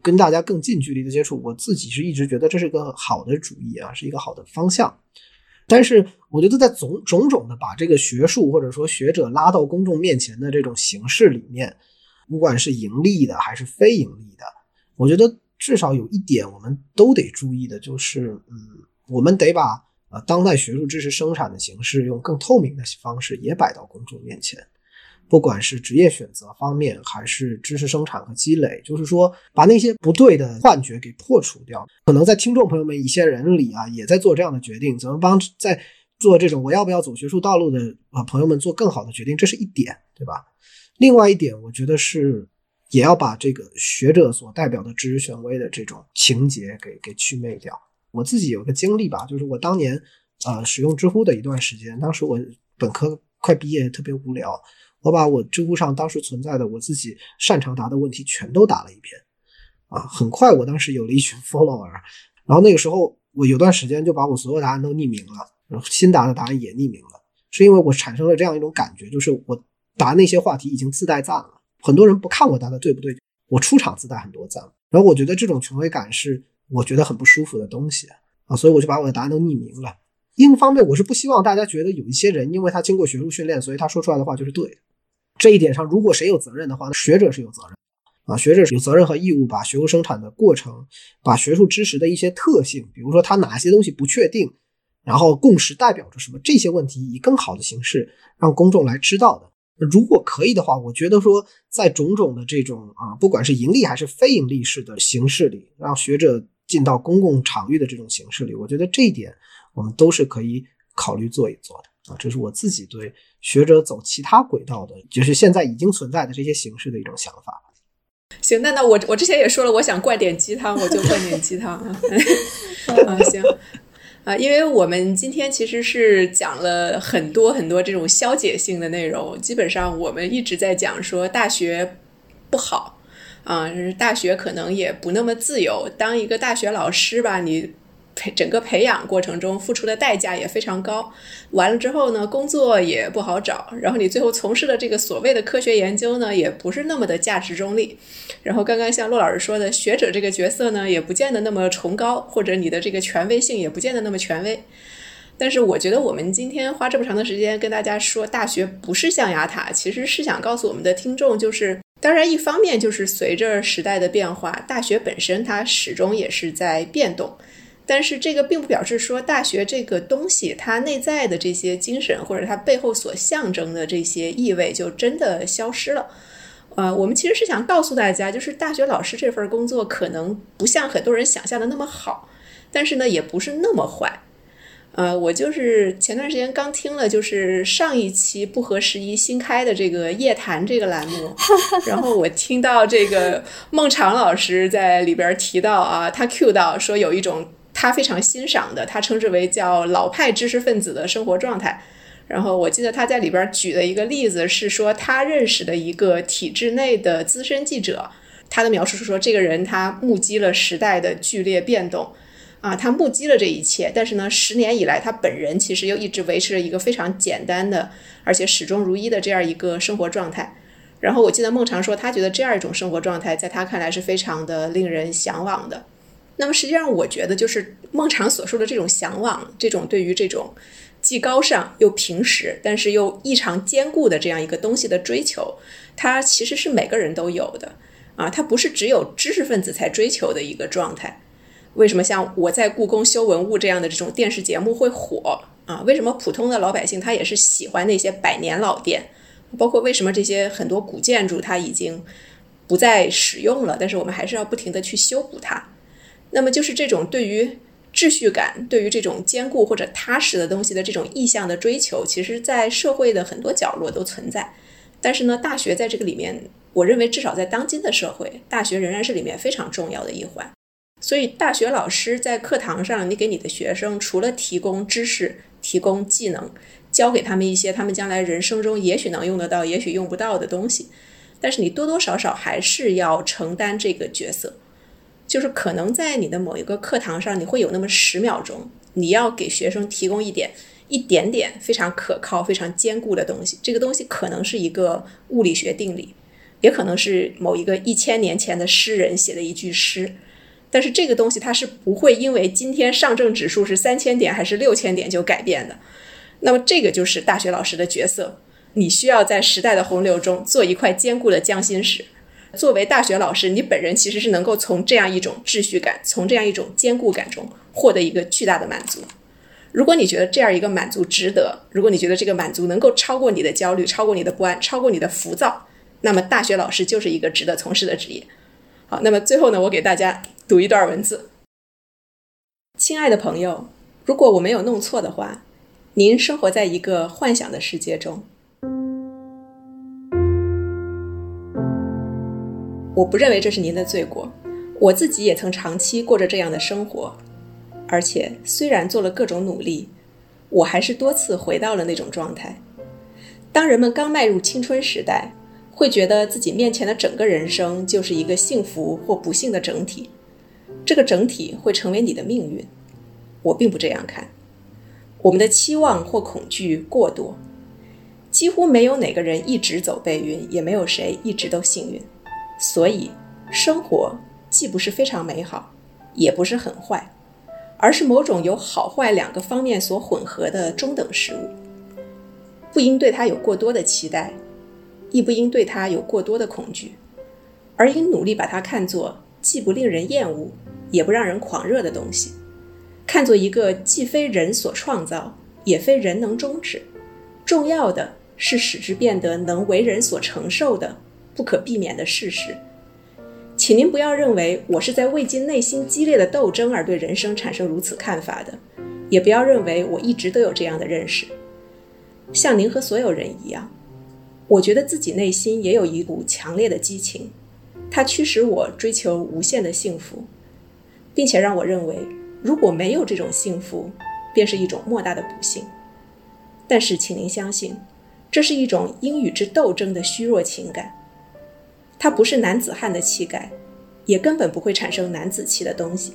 Speaker 2: 跟大家更近距离的接触，我自己是一直觉得这是个好的主意啊，是一个好的方向。但是，我觉得在种种种的把这个学术或者说学者拉到公众面前的这种形式里面，不管是盈利的还是非盈利的，我觉得至少有一点我们都得注意的，就是嗯，我们得把呃当代学术知识生产的形式用更透明的方式也摆到公众面前。不管是职业选择方面，还是知识生产和积累，就是说把那些不对的幻觉给破除掉。可能在听众朋友们一些人里啊，也在做这样的决定，怎么帮在做这种我要不要走学术道路的啊朋友们做更好的决定，这是一点，对吧？另外一点，我觉得是也要把这个学者所代表的知识权威的这种情节给给去魅掉。我自己有个经历吧，就是我当年呃使用知乎的一段时间，当时我本科快毕业，特别无聊，我把我知乎上当时存在的我自己擅长答的问题全都答了一遍，啊，很快我当时有了一群 (laughs) follower，然后那个时候我有段时间就把我所有答案都匿名了，新答的答案也匿名了，是因为我产生了这样一种感觉，就是我答那些话题已经自带赞了，很多人不看我答的对不对，我出场自带很多赞，然后我觉得这种权威感是。我觉得很不舒服的东西啊，所以我就把我的答案都匿名了。另一方面，我是不希望大家觉得有一些人，因为他经过学术训练，所以他说出来的话就是对的。这一点上，如果谁有责任的话，学者是有责任啊。学者有责任和义务把学术生产的过程，把学术知识的一些特性，比如说它哪些东西不确定，然后共识代表着什么这些问题，以更好的形式让公众来知道的。如果可以的话，我觉得说在种种的这种啊，不管是盈利还是非盈利式的形式里，让学者。进到公共场域的这种形式里，我觉得这一点我们都是可以考虑做一做的啊。这是我自己对学者走其他轨道的，就是现在已经存在的这些形式的一种想法。
Speaker 1: 行，那那我我之前也说了，我想灌点鸡汤，我就灌点鸡汤啊。(laughs) 啊，行啊，因为我们今天其实是讲了很多很多这种消解性的内容，基本上我们一直在讲说大学不好。啊，就是大学可能也不那么自由。当一个大学老师吧，你培整个培养过程中付出的代价也非常高。完了之后呢，工作也不好找。然后你最后从事的这个所谓的科学研究呢，也不是那么的价值中立。然后刚刚像骆老师说的，学者这个角色呢，也不见得那么崇高，或者你的这个权威性也不见得那么权威。但是我觉得我们今天花这么长的时间跟大家说，大学不是象牙塔，其实是想告诉我们的听众，就是。当然，一方面就是随着时代的变化，大学本身它始终也是在变动。但是这个并不表示说大学这个东西它内在的这些精神或者它背后所象征的这些意味就真的消失了。呃，我们其实是想告诉大家，就是大学老师这份工作可能不像很多人想象的那么好，但是呢，也不是那么坏。呃，我就是前段时间刚听了，就是上一期不合时宜新开的这个夜谈这个栏目，(laughs) 然后我听到这个孟尝老师在里边提到啊，他 cue 到说有一种他非常欣赏的，他称之为叫老派知识分子的生活状态。然后我记得他在里边举的一个例子是说，他认识的一个体制内的资深记者，他的描述是说，这个人他目击了时代的剧烈变动。啊，他目击了这一切，但是呢，十年以来，他本人其实又一直维持着一个非常简单的，而且始终如一的这样一个生活状态。然后我记得孟尝说，他觉得这样一种生活状态，在他看来是非常的令人向往的。那么实际上，我觉得就是孟尝所说的这种向往，这种对于这种既高尚又平实，但是又异常坚固的这样一个东西的追求，它其实是每个人都有的啊，它不是只有知识分子才追求的一个状态。为什么像我在故宫修文物这样的这种电视节目会火啊？为什么普通的老百姓他也是喜欢那些百年老店？包括为什么这些很多古建筑它已经不再使用了，但是我们还是要不停的去修补它？那么就是这种对于秩序感、对于这种坚固或者踏实的东西的这种意向的追求，其实在社会的很多角落都存在。但是呢，大学在这个里面，我认为至少在当今的社会，大学仍然是里面非常重要的一环。所以，大学老师在课堂上，你给你的学生除了提供知识、提供技能，教给他们一些他们将来人生中也许能用得到、也许用不到的东西，但是你多多少少还是要承担这个角色，就是可能在你的某一个课堂上，你会有那么十秒钟，你要给学生提供一点、一点点非常可靠、非常坚固的东西。这个东西可能是一个物理学定理，也可能是某一个一千年前的诗人写的一句诗。但是这个东西它是不会因为今天上证指数是三千点还是六千点就改变的。那么这个就是大学老师的角色，你需要在时代的洪流中做一块坚固的匠心石。作为大学老师，你本人其实是能够从这样一种秩序感、从这样一种坚固感中获得一个巨大的满足。如果你觉得这样一个满足值得，如果你觉得这个满足能够超过你的焦虑、超过你的不安、超过你的浮躁，那么大学老师就是一个值得从事的职业。好，那么最后呢，我给大家。读一段文字，亲爱的朋友，如果我没有弄错的话，您生活在一个幻想的世界中。我不认为这是您的罪过，我自己也曾长期过着这样的生活，而且虽然做了各种努力，我还是多次回到了那种状态。当人们刚迈入青春时代，会觉得自己面前的整个人生就是一个幸福或不幸的整体，这个整体会成为你的命运。我并不这样看，我们的期望或恐惧过多，几乎没有哪个人一直走背运，也没有谁一直都幸运。所以，生活既不是非常美好，也不是很坏，而是某种由好坏两个方面所混合的中等事物。不应对它有过多的期待，亦不应对它有过多的恐惧，而应努力把它看作既不令人厌恶，也不让人狂热的东西。看作一个既非人所创造，也非人能终止，重要的是使之变得能为人所承受的不可避免的事实。请您不要认为我是在未经内心激烈的斗争而对人生产生如此看法的，也不要认为我一直都有这样的认识。像您和所有人一样，我觉得自己内心也有一股强烈的激情，它驱使我追求无限的幸福，并且让我认为。如果没有这种幸福，便是一种莫大的不幸。但是，请您相信，这是一种应与之斗争的虚弱情感。它不是男子汉的气概，也根本不会产生男子气的东西。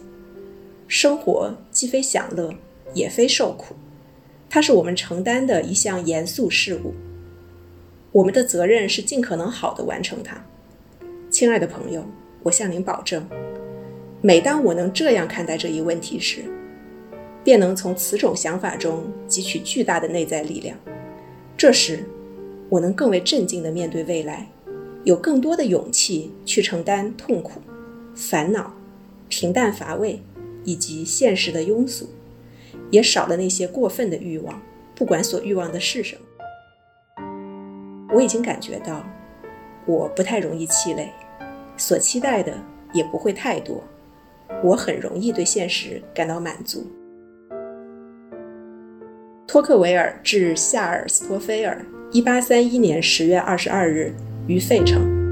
Speaker 1: 生活既非享乐，也非受苦，它是我们承担的一项严肃事务。我们的责任是尽可能好的完成它。亲爱的朋友，我向您保证。每当我能这样看待这一问题时，便能从此种想法中汲取巨大的内在力量。这时，我能更为镇静地面对未来，有更多的勇气去承担痛苦、烦恼、平淡乏味以及现实的庸俗，也少了那些过分的欲望，不管所欲望的是什么。我已经感觉到，我不太容易气馁，所期待的也不会太多。我很容易对现实感到满足。托克维尔致夏尔·斯托菲尔，一八三一年十月二十二日于费城。